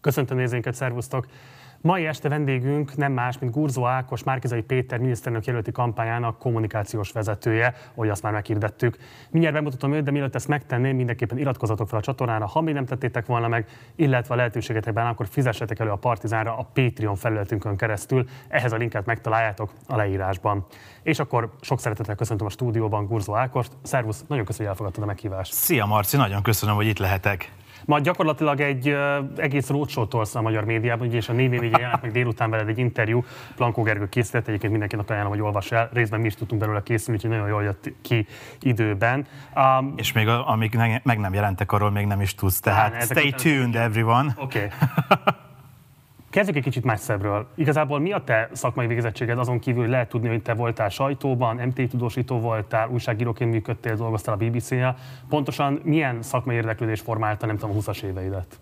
Köszöntöm nézőinket, szervusztok! Mai este vendégünk nem más, mint Gurzó Ákos, Márkizai Péter miniszterelnök jelölti kampányának kommunikációs vezetője, ahogy azt már meghirdettük. Mindjárt bemutatom őt, de mielőtt ezt megtenném, mindenképpen iratkozatok fel a csatornára, ha még nem tettétek volna meg, illetve a lehetőségetekben, akkor fizessetek elő a Partizánra a Patreon felületünkön keresztül. Ehhez a linket megtaláljátok a leírásban. És akkor sok szeretettel köszöntöm a stúdióban Gurzó Ákost. Szervusz, nagyon köszönöm, hogy elfogadtad a meghívást. Szia Marci, nagyon köszönöm, hogy itt lehetek. Ma gyakorlatilag egy uh, egész roadshow tolsz a magyar médiában, ugye, és a 4 4 jelent meg délután veled egy interjú, Plankó Gergő készített, egyébként mindenkinek ajánlom, hogy olvas el, részben mi is tudtunk belőle készülni, úgyhogy nagyon jól jött ki időben. Um, és még a, amíg meg nem jelentek, arról még nem is tudsz, tehát stay tuned everyone. Oké. Okay. Kezdjük egy kicsit messzebbről. Igazából mi a te szakmai végezettséged azon kívül, hogy lehet tudni, hogy te voltál sajtóban, MT tudósító voltál, újságíróként működtél, dolgoztál a BBC-nel. Pontosan milyen szakmai érdeklődés formálta, nem tudom, a 20-as éveidet?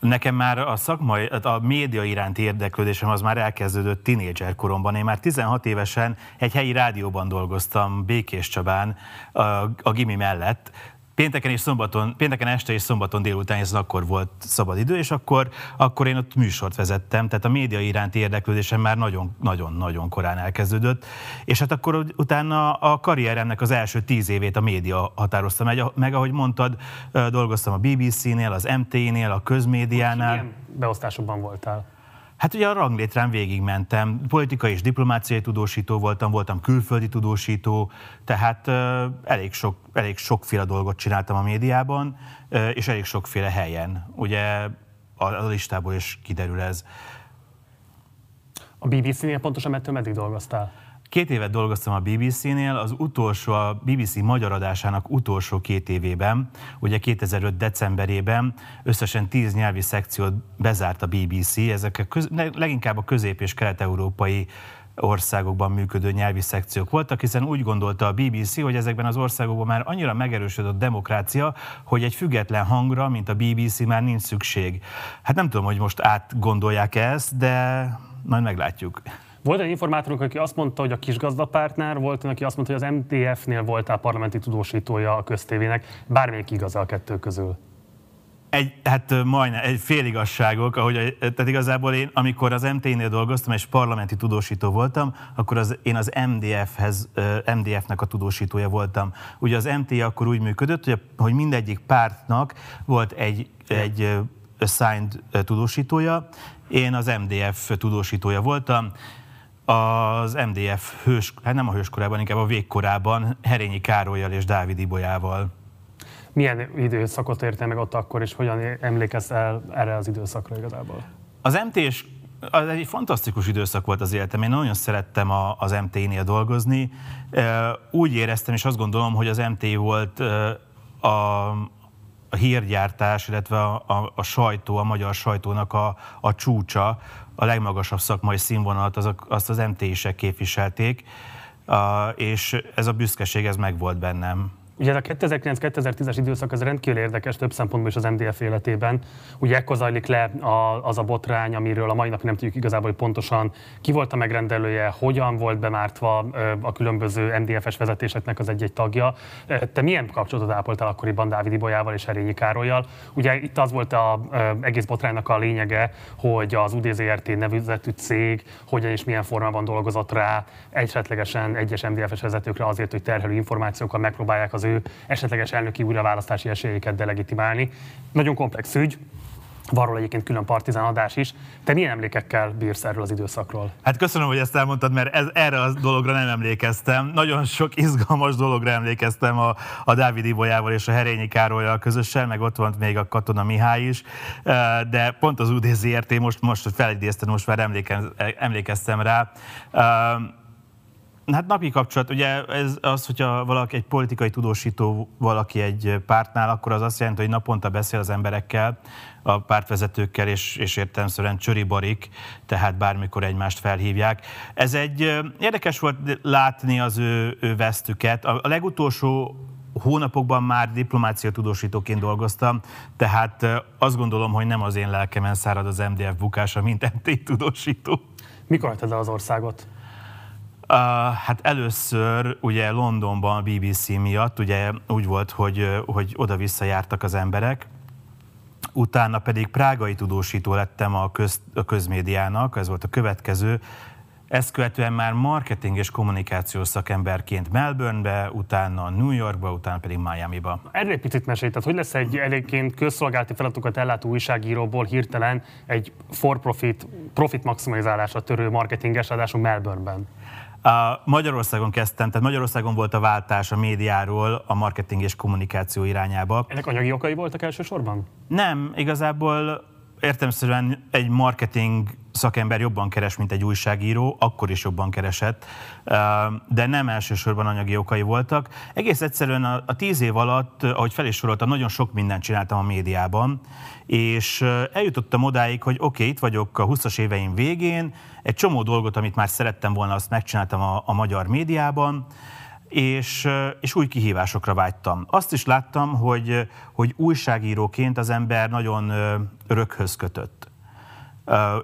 Nekem már a szakmai, a média iránti érdeklődésem az már elkezdődött tinédzser koromban. Én már 16 évesen egy helyi rádióban dolgoztam Békés Csabán a, a gimi mellett, pénteken és szombaton, pénteken este és szombaton délután, ez akkor volt szabad idő, és akkor, akkor én ott műsort vezettem, tehát a média iránti érdeklődésem már nagyon-nagyon-nagyon korán elkezdődött, és hát akkor utána a karrieremnek az első tíz évét a média határozta meg, meg ahogy mondtad, dolgoztam a BBC-nél, az MT-nél, a közmédiánál. Milyen beosztásokban voltál? Hát ugye a ranglétrán végigmentem, politikai és diplomáciai tudósító voltam, voltam külföldi tudósító, tehát uh, elég, sok, elég sokféle dolgot csináltam a médiában, uh, és elég sokféle helyen. Ugye a, a listából is kiderül ez. A BBC-nél pontosan ettől meddig dolgoztál? Két évet dolgoztam a BBC-nél, az utolsó, a BBC magyar adásának utolsó két évében, ugye 2005. decemberében összesen tíz nyelvi szekciót bezárt a BBC, ezek a köz, leginkább a közép- és kelet-európai országokban működő nyelvi szekciók voltak, hiszen úgy gondolta a BBC, hogy ezekben az országokban már annyira megerősödött demokrácia, hogy egy független hangra, mint a BBC már nincs szükség. Hát nem tudom, hogy most átgondolják ezt, de majd meglátjuk. Volt egy informátorunk, aki azt mondta, hogy a kisgazdapártnál volt, aki azt mondta, hogy az MTF-nél voltál parlamenti tudósítója a köztévének. Bármelyik igaz a kettő közül? Egy, hát majdnem, egy féligasságok, ahogy, tehát igazából én, amikor az MT-nél dolgoztam, és parlamenti tudósító voltam, akkor az, én az MDF-hez, MDF-nek a tudósítója voltam. Ugye az MT akkor úgy működött, hogy, hogy mindegyik pártnak volt egy, egy assigned tudósítója, én az MDF tudósítója voltam, az MDF hős, hát nem a hőskorában, inkább a végkorában Herényi Károlyjal és Dávid Ibolyával. Milyen időszakot érte meg ott akkor, és hogyan emlékezz el erre az időszakra igazából? Az mt az egy fantasztikus időszak volt az életem. Én nagyon szerettem a, az MT-nél dolgozni. Úgy éreztem, és azt gondolom, hogy az MT volt a, a hírgyártás, illetve a, a, a sajtó, a magyar sajtónak a, a csúcsa, a legmagasabb szakmai színvonalat az, azt az MT-sek képviselték, és ez a büszkeség ez megvolt bennem. Ugye ez a 2009-2010-es időszak az rendkívül érdekes több szempontból is az MDF életében. Ugye ekkor zajlik le a, az a botrány, amiről a mai napig nem tudjuk igazából, hogy pontosan ki volt a megrendelője, hogyan volt bemártva a különböző MDF-es vezetéseknek az egy-egy tagja. Te milyen kapcsolatot ápoltál akkoriban Dávid Ibolyával és Erényi Károlyjal? Ugye itt az volt az egész botránynak a lényege, hogy az UDZRT nevezetű cég hogyan és milyen formában dolgozott rá esetlegesen egyes MDF-es vezetőkre azért, hogy terhelő információkkal megpróbálják az ő ő esetleges elnöki újraválasztási esélyeket delegitimálni. Nagyon komplex ügy, van róla egyébként külön partizán adás is. Te milyen emlékekkel bírsz erről az időszakról? Hát köszönöm, hogy ezt elmondtad, mert ez, erre a dologra nem emlékeztem. Nagyon sok izgalmas dologra emlékeztem a, a Dávid Ibolyával és a Herényi Károlyjal közösen, meg ott volt még a Katona Mihály is, de pont az UDZRT most, most felidéztem, most már emlékeztem rá Hát napi kapcsolat, ugye ez az, hogyha valaki egy politikai tudósító valaki egy pártnál, akkor az azt jelenti, hogy naponta beszél az emberekkel, a pártvezetőkkel, és, és értelemszerűen csöri-barik, tehát bármikor egymást felhívják. Ez egy érdekes volt látni az ő, ő vesztüket. A, a legutolsó hónapokban már diplomácia tudósítóként dolgoztam, tehát azt gondolom, hogy nem az én lelkemen szárad az MDF bukása, mint MT tudósító. Mikor hagytad az országot? Uh, hát először ugye Londonban a BBC miatt ugye úgy volt, hogy, hogy oda-vissza jártak az emberek, utána pedig prágai tudósító lettem a, köz, a közmédiának, ez volt a következő, ezt követően már marketing és kommunikációs szakemberként Melbournebe, utána New Yorkba, utána pedig Miami-ba. Erről egy picit mesélj, tehát hogy lesz egy egyébként közszolgálati feladatokat ellátó újságíróból hirtelen egy for-profit, profit maximalizálásra törő marketinges adású Melbourneben? A Magyarországon kezdtem, tehát Magyarországon volt a váltás a médiáról a marketing és kommunikáció irányába. Ennek anyagi okai voltak elsősorban? Nem, igazából értelmszerűen egy marketing szakember jobban keres, mint egy újságíró, akkor is jobban keresett, de nem elsősorban anyagi okai voltak. Egész egyszerűen a, a tíz év alatt, ahogy fel is soroltam, nagyon sok mindent csináltam a médiában, és eljutottam odáig, hogy oké, okay, itt vagyok a 20-as éveim végén, egy csomó dolgot, amit már szerettem volna, azt megcsináltam a, a magyar médiában, és, és új kihívásokra vágytam. Azt is láttam, hogy, hogy újságíróként az ember nagyon örökhöz kötött.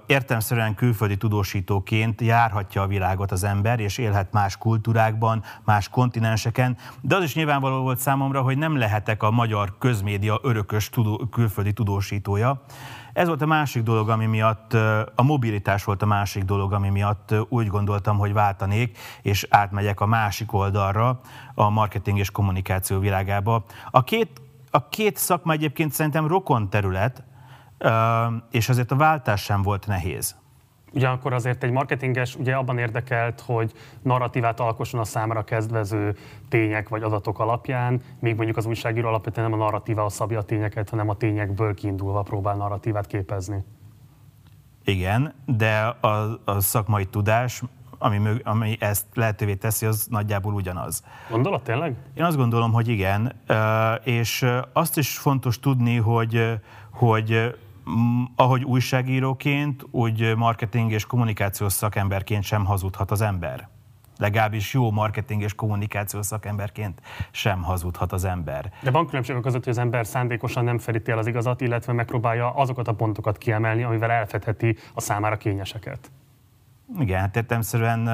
Értemszerűen külföldi tudósítóként járhatja a világot az ember, és élhet más kultúrákban, más kontinenseken, de az is nyilvánvaló volt számomra, hogy nem lehetek a magyar közmédia örökös tudó, külföldi tudósítója. Ez volt a másik dolog, ami miatt, a mobilitás volt a másik dolog, ami miatt úgy gondoltam, hogy váltanék, és átmegyek a másik oldalra, a marketing és kommunikáció világába. A két, a két szakma egyébként szerintem rokon terület, és azért a váltás sem volt nehéz. Ugyanakkor azért egy marketinges ugye abban érdekelt, hogy narratívát alkosson a számára kezdvező tények vagy adatok alapján, még mondjuk az újságíró alapvetően nem a narratíva szabja a tényeket, hanem a tényekből kiindulva próbál narratívát képezni. Igen, de a, a szakmai tudás, ami, ami ezt lehetővé teszi, az nagyjából ugyanaz. Gondolod tényleg? Én azt gondolom, hogy igen, és azt is fontos tudni, hogy, hogy ahogy újságíróként, úgy marketing és kommunikációs szakemberként sem hazudhat az ember. Legalábbis jó marketing és kommunikációs szakemberként sem hazudhat az ember. De van különbség között, hogy az ember szándékosan nem feríti el az igazat, illetve megpróbálja azokat a pontokat kiemelni, amivel elfedheti a számára kényeseket. Igen, hát értelmszerűen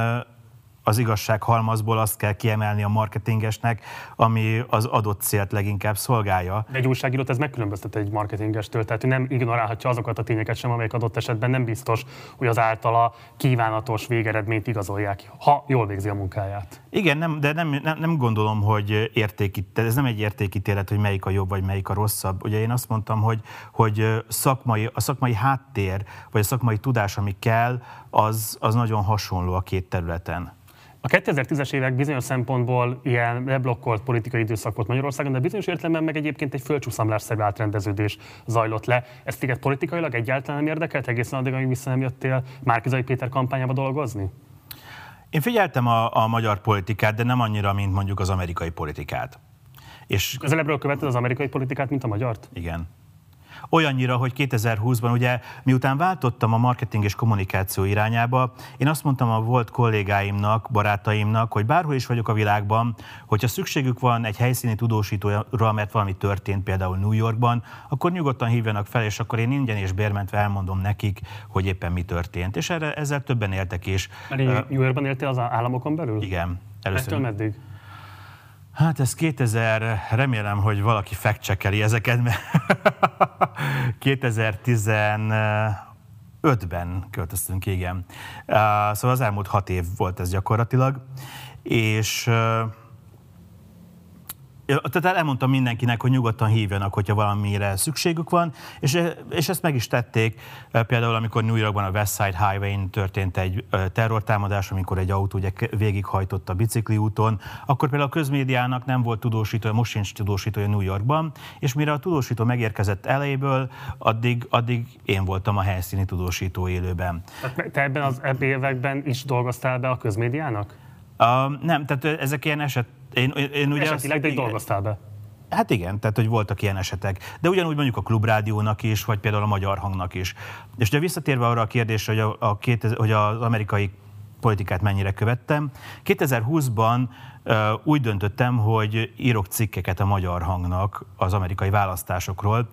az igazság halmazból azt kell kiemelni a marketingesnek, ami az adott célt leginkább szolgálja. De egy újságírót ez megkülönböztet egy marketingestől, tehát ő nem ignorálhatja azokat a tényeket sem, amelyek adott esetben nem biztos, hogy az általa kívánatos végeredményt igazolják, ha jól végzi a munkáját. Igen, nem, de nem, nem, nem gondolom, hogy értékít, ez nem egy értékítélet, hogy melyik a jobb, vagy melyik a rosszabb. Ugye én azt mondtam, hogy, hogy szakmai, a szakmai háttér, vagy a szakmai tudás, ami kell, az, az nagyon hasonló a két területen. A 2010-es évek bizonyos szempontból ilyen leblokkolt politikai időszak volt Magyarországon, de bizonyos értelemben meg egyébként egy földcsúszamlásszerű átrendeződés zajlott le. Ez téged politikailag egyáltalán nem érdekelt egészen addig, amíg vissza nem jöttél Márkizai Péter kampányába dolgozni? Én figyeltem a, a magyar politikát, de nem annyira, mint mondjuk az amerikai politikát. És közelebbről követted az amerikai politikát, mint a magyart? Igen olyannyira, hogy 2020-ban ugye miután váltottam a marketing és kommunikáció irányába, én azt mondtam a volt kollégáimnak, barátaimnak, hogy bárhol is vagyok a világban, hogyha szükségük van egy helyszíni tudósítóra, mert valami történt például New Yorkban, akkor nyugodtan hívjanak fel, és akkor én ingyen és bérmentve elmondom nekik, hogy éppen mi történt. És erre, ezzel többen éltek is. Mert New Yorkban éltél az államokon belül? Igen. Először. Ettől meddig? Hát ez 2000, remélem, hogy valaki fekcsekeli ezeket, mert 2015-ben költöztünk, igen. Szóval az elmúlt hat év volt ez gyakorlatilag, és tehát elmondtam mindenkinek, hogy nyugodtan hívjanak, hogyha valamire szükségük van, és, és ezt meg is tették. Például, amikor New Yorkban a West Side Highway-n történt egy terrortámadás, amikor egy autó ugye végighajtott a bicikli úton, akkor például a közmédiának nem volt tudósítója, most sincs tudósítója New Yorkban, és mire a tudósító megérkezett elejéből, addig, addig én voltam a helyszíni tudósító élőben. Tehát te ebben az ebben években is dolgoztál be a közmédiának? Nem, tehát ezek ilyen eset... Én, én ugye Esetileg, azt, de így dolgoztál be. Hát igen, tehát hogy voltak ilyen esetek. De ugyanúgy mondjuk a klubrádiónak is, vagy például a magyar hangnak is. És ugye visszatérve arra a kérdésre, hogy, a, a 2000, hogy az amerikai politikát mennyire követtem, 2020-ban uh, úgy döntöttem, hogy írok cikkeket a magyar hangnak az amerikai választásokról,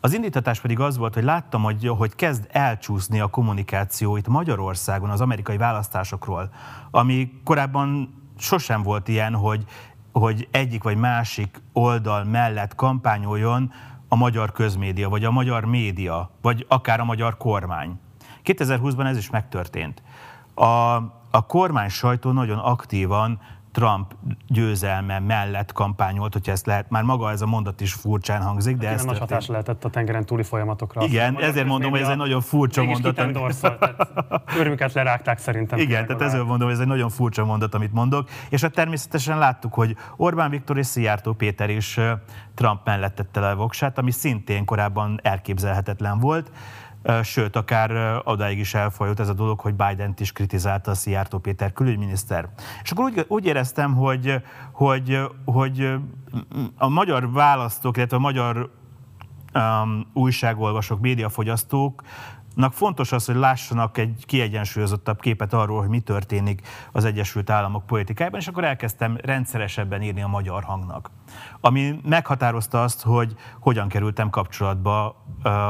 az indítatás pedig az volt, hogy láttam, hogy, hogy kezd elcsúszni a kommunikáció itt Magyarországon az amerikai választásokról, ami korábban sosem volt ilyen, hogy, hogy egyik vagy másik oldal mellett kampányoljon a magyar közmédia, vagy a magyar média, vagy akár a magyar kormány. 2020-ban ez is megtörtént. A, a kormány sajtó nagyon aktívan Trump győzelme mellett kampányolt, hogyha ezt lehet, már maga ez a mondat is furcsán hangzik, de hát ez nagy hatás lehetett a tengeren túli folyamatokra. Igen, ezért mondom, hogy ez egy nagyon furcsa mondat. Örömüket lerágták szerintem. Igen, tehát ezért mondom, hogy ez egy nagyon furcsa mondat, amit mondok. És hát természetesen láttuk, hogy Orbán Viktor és Szijjártó Péter is Trump mellett tette le a voksát, ami szintén korábban elképzelhetetlen volt sőt, akár odáig is elfolyott ez a dolog, hogy Biden-t is kritizálta a Szijjártó Péter külügyminiszter. És akkor úgy, úgy éreztem, hogy, hogy, hogy a magyar választók, illetve a magyar um, újságolvasók, médiafogyasztók fontos az, hogy lássanak egy kiegyensúlyozottabb képet arról, hogy mi történik az Egyesült Államok politikájában, és akkor elkezdtem rendszeresebben írni a magyar hangnak. Ami meghatározta azt, hogy hogyan kerültem kapcsolatba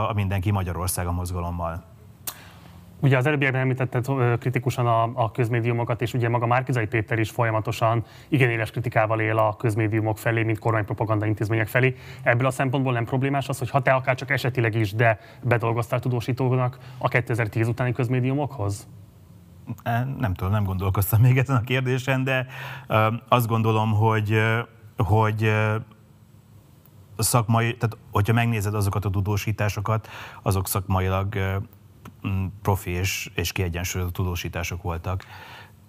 a Mindenki Magyarország a mozgalommal. Ugye az előbbiekben említetted kritikusan a, a közmédiumokat, és ugye maga Márkizai Péter is folyamatosan igen éles kritikával él a közmédiumok felé, mint kormánypropaganda intézmények felé. Ebből a szempontból nem problémás az, hogy ha te akár csak esetileg is, de bedolgoztál tudósítónak a 2010 utáni közmédiumokhoz? E, nem tudom, nem gondolkoztam még ezen a kérdésen, de azt gondolom, hogy, hogy szakmai, tehát hogyha megnézed azokat a tudósításokat, azok szakmailag profi és, és kiegyensúlyozott tudósítások voltak.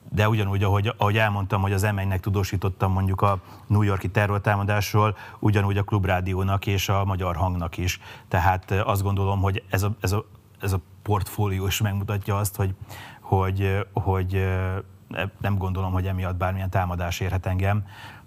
De ugyanúgy, ahogy, ahogy elmondtam, hogy az m tudósítottam mondjuk a New Yorki terrortámadásról, ugyanúgy a Klubrádiónak és a Magyar Hangnak is. Tehát azt gondolom, hogy ez a, ez a, ez a portfólió is megmutatja azt, hogy, hogy, hogy nem gondolom, hogy emiatt bármilyen támadás érhet engem.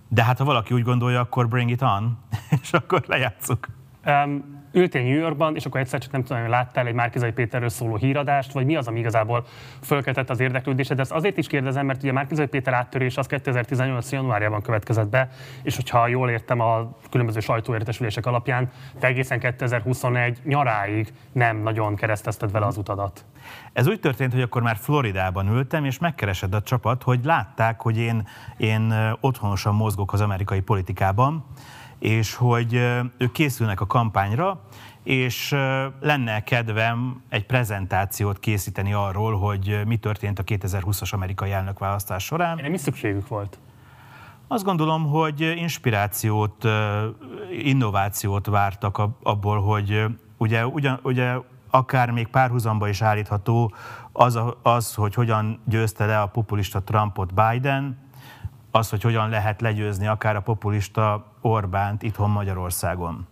De hát ha valaki úgy gondolja, akkor bring it on, és akkor lejátszuk. Um, ültél New Yorkban, és akkor egyszer csak nem tudom, hogy láttál egy Márkizai Péterről szóló híradást, vagy mi az, ami igazából fölkeltett az érdeklődésed. De ezt azért is kérdezem, mert ugye Márkizai Péter áttörés az 2018. januárjában következett be, és hogyha jól értem a különböző sajtóértesülések alapján, te egészen 2021 nyaráig nem nagyon keresztezted vele az utadat. Ez úgy történt, hogy akkor már Floridában ültem, és megkeresett a csapat, hogy látták, hogy én, én otthonosan mozgok az amerikai politikában, és hogy ők készülnek a kampányra, és lenne kedvem egy prezentációt készíteni arról, hogy mi történt a 2020-as amerikai elnökválasztás során. Is szükségük volt? Azt gondolom, hogy inspirációt, innovációt vártak abból, hogy ugye, ugyan, ugye akár még párhuzamba is állítható az, az, hogy hogyan győzte le a populista Trumpot Biden, az, hogy hogyan lehet legyőzni akár a populista Orbánt itthon Magyarországon.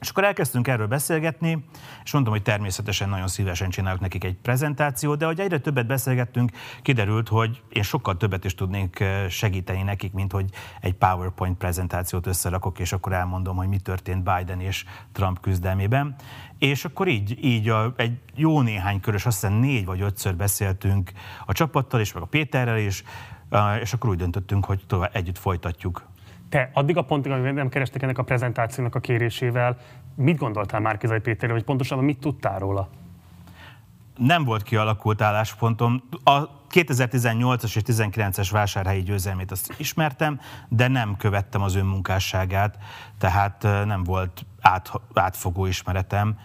És akkor elkezdtünk erről beszélgetni, és mondtam, hogy természetesen nagyon szívesen csinálok nekik egy prezentációt, de hogy egyre többet beszélgettünk, kiderült, hogy én sokkal többet is tudnék segíteni nekik, mint hogy egy PowerPoint prezentációt összerakok, és akkor elmondom, hogy mi történt Biden és Trump küzdelmében. És akkor így, így a, egy jó néhány körös, azt hiszem négy vagy ötször beszéltünk a csapattal is, meg a Péterrel is, és akkor úgy döntöttünk, hogy tovább együtt folytatjuk te addig a pontig, amíg nem kerestek ennek a prezentációnak a kérésével, mit gondoltál Márkizai Péterről, vagy pontosabban mit tudtál róla? Nem volt kialakult álláspontom. A 2018-as és 19-es vásárhelyi győzelmét azt ismertem, de nem követtem az önmunkásságát, tehát nem volt át, átfogó ismeretem.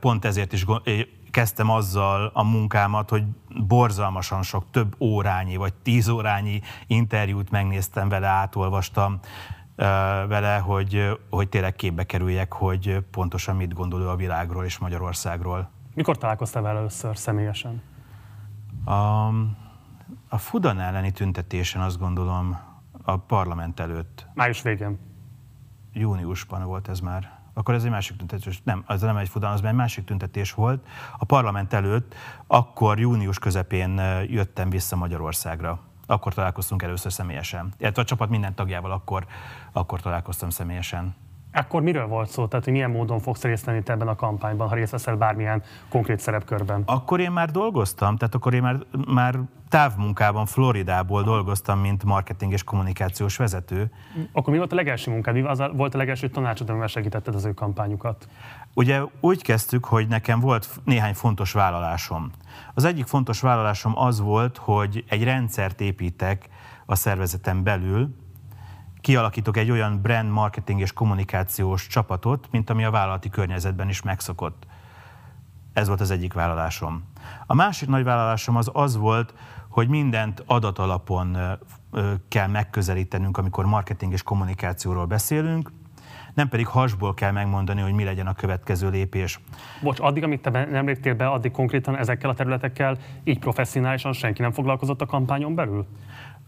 Pont ezért is kezdtem azzal a munkámat, hogy borzalmasan sok, több órányi vagy tíz órányi interjút megnéztem vele, átolvastam vele, hogy, hogy tényleg képbe kerüljek, hogy pontosan mit gondol ő a világról és Magyarországról. Mikor találkoztál vele először személyesen? A, a Fudan elleni tüntetésen azt gondolom a parlament előtt. Május végén. Júniusban volt ez már akkor ez egy másik tüntetés. Nem, az nem egy fudan, az egy másik tüntetés volt. A parlament előtt, akkor június közepén jöttem vissza Magyarországra. Akkor találkoztunk először személyesen. Illetve a csapat minden tagjával akkor, akkor találkoztam személyesen. Akkor miről volt szó? Tehát, hogy milyen módon fogsz részt venni ebben a kampányban, ha részt veszel bármilyen konkrét szerepkörben? Akkor én már dolgoztam, tehát akkor én már, már távmunkában Floridából dolgoztam, mint marketing és kommunikációs vezető. Akkor mi volt a legelső munkád? Mi az volt a legelső tanácsod, amivel segítetted az ő kampányukat? Ugye úgy kezdtük, hogy nekem volt néhány fontos vállalásom. Az egyik fontos vállalásom az volt, hogy egy rendszert építek a szervezeten belül, kialakítok egy olyan brand marketing és kommunikációs csapatot, mint ami a vállalati környezetben is megszokott. Ez volt az egyik vállalásom. A másik nagy vállalásom az az volt, hogy mindent adatalapon kell megközelítenünk, amikor marketing és kommunikációról beszélünk, nem pedig hasból kell megmondani, hogy mi legyen a következő lépés. Bocs, addig, amit te nem léptél be, addig konkrétan ezekkel a területekkel így professzionálisan senki nem foglalkozott a kampányon belül?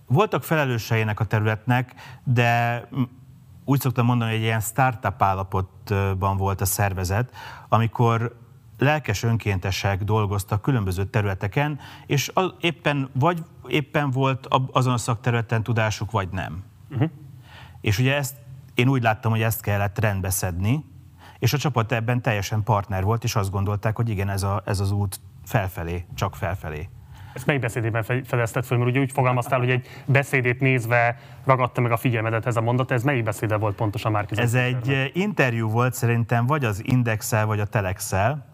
Voltak felelőseinek a területnek, de úgy szoktam mondani, hogy egy ilyen startup állapotban volt a szervezet, amikor lelkes önkéntesek dolgoztak különböző területeken, és éppen vagy éppen volt azon a szakterületen tudásuk, vagy nem. Uh-huh. És ugye ezt én úgy láttam, hogy ezt kellett rendbeszedni, és a csapat ebben teljesen partner volt, és azt gondolták, hogy igen, ez, a, ez az út felfelé, csak felfelé. Ezt melyik beszédében fedezted föl? Mert ugye úgy fogalmaztál, hogy egy beszédét nézve ragadta meg a figyelmedet ez a mondat. Ez melyik beszéde volt pontosan már? Ez egy interjú volt szerintem, vagy az Indexel, vagy a Telexel,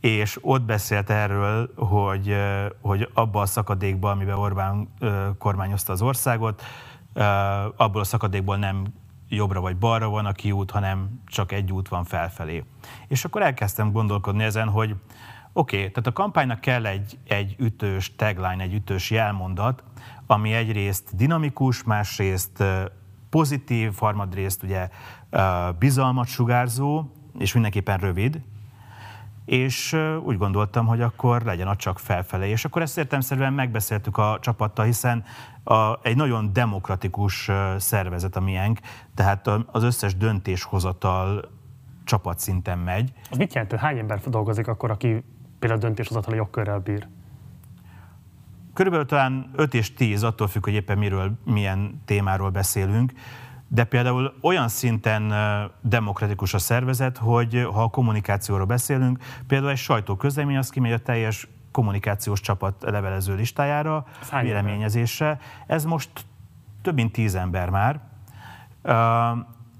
és ott beszélt erről, hogy, hogy abba a szakadékba, amiben Orbán kormányozta az országot, abból a szakadékból nem jobbra vagy balra van a kiút, hanem csak egy út van felfelé. És akkor elkezdtem gondolkodni ezen, hogy oké, okay, tehát a kampánynak kell egy, egy ütős tagline, egy ütős jelmondat, ami egyrészt dinamikus, másrészt pozitív, harmadrészt ugye bizalmat sugárzó, és mindenképpen rövid, és úgy gondoltam, hogy akkor legyen a csak felfelé. És akkor ezt értelmszerűen megbeszéltük a csapattal, hiszen a, egy nagyon demokratikus szervezet a miénk, tehát az összes döntéshozatal csapatszinten megy. Az mit jelent? Hány ember dolgozik akkor, aki például döntéshozatali jogkörrel bír? Körülbelül talán 5 és 10, attól függ, hogy éppen miről, milyen témáról beszélünk de például olyan szinten demokratikus a szervezet, hogy ha a kommunikációról beszélünk, például egy sajtóközlemény az kimegy a teljes kommunikációs csapat levelező listájára, véleményezésre. Ez most több mint tíz ember már,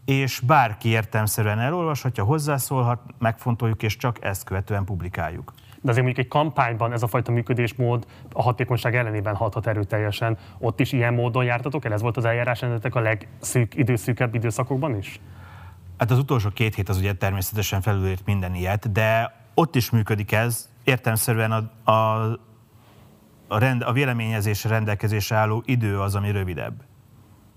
és bárki értelmszerűen elolvashatja, hozzászólhat, megfontoljuk, és csak ezt követően publikáljuk de azért mondjuk egy kampányban ez a fajta működésmód a hatékonyság ellenében hathat erőteljesen. Ott is ilyen módon jártatok el? Ez volt az eljárás a legszűk, időszűkebb időszakokban is? Hát az utolsó két hét az ugye természetesen felülírt minden ilyet, de ott is működik ez. Értelmszerűen a, a, a, rend, a véleményezésre rendelkezésre álló idő az, ami rövidebb.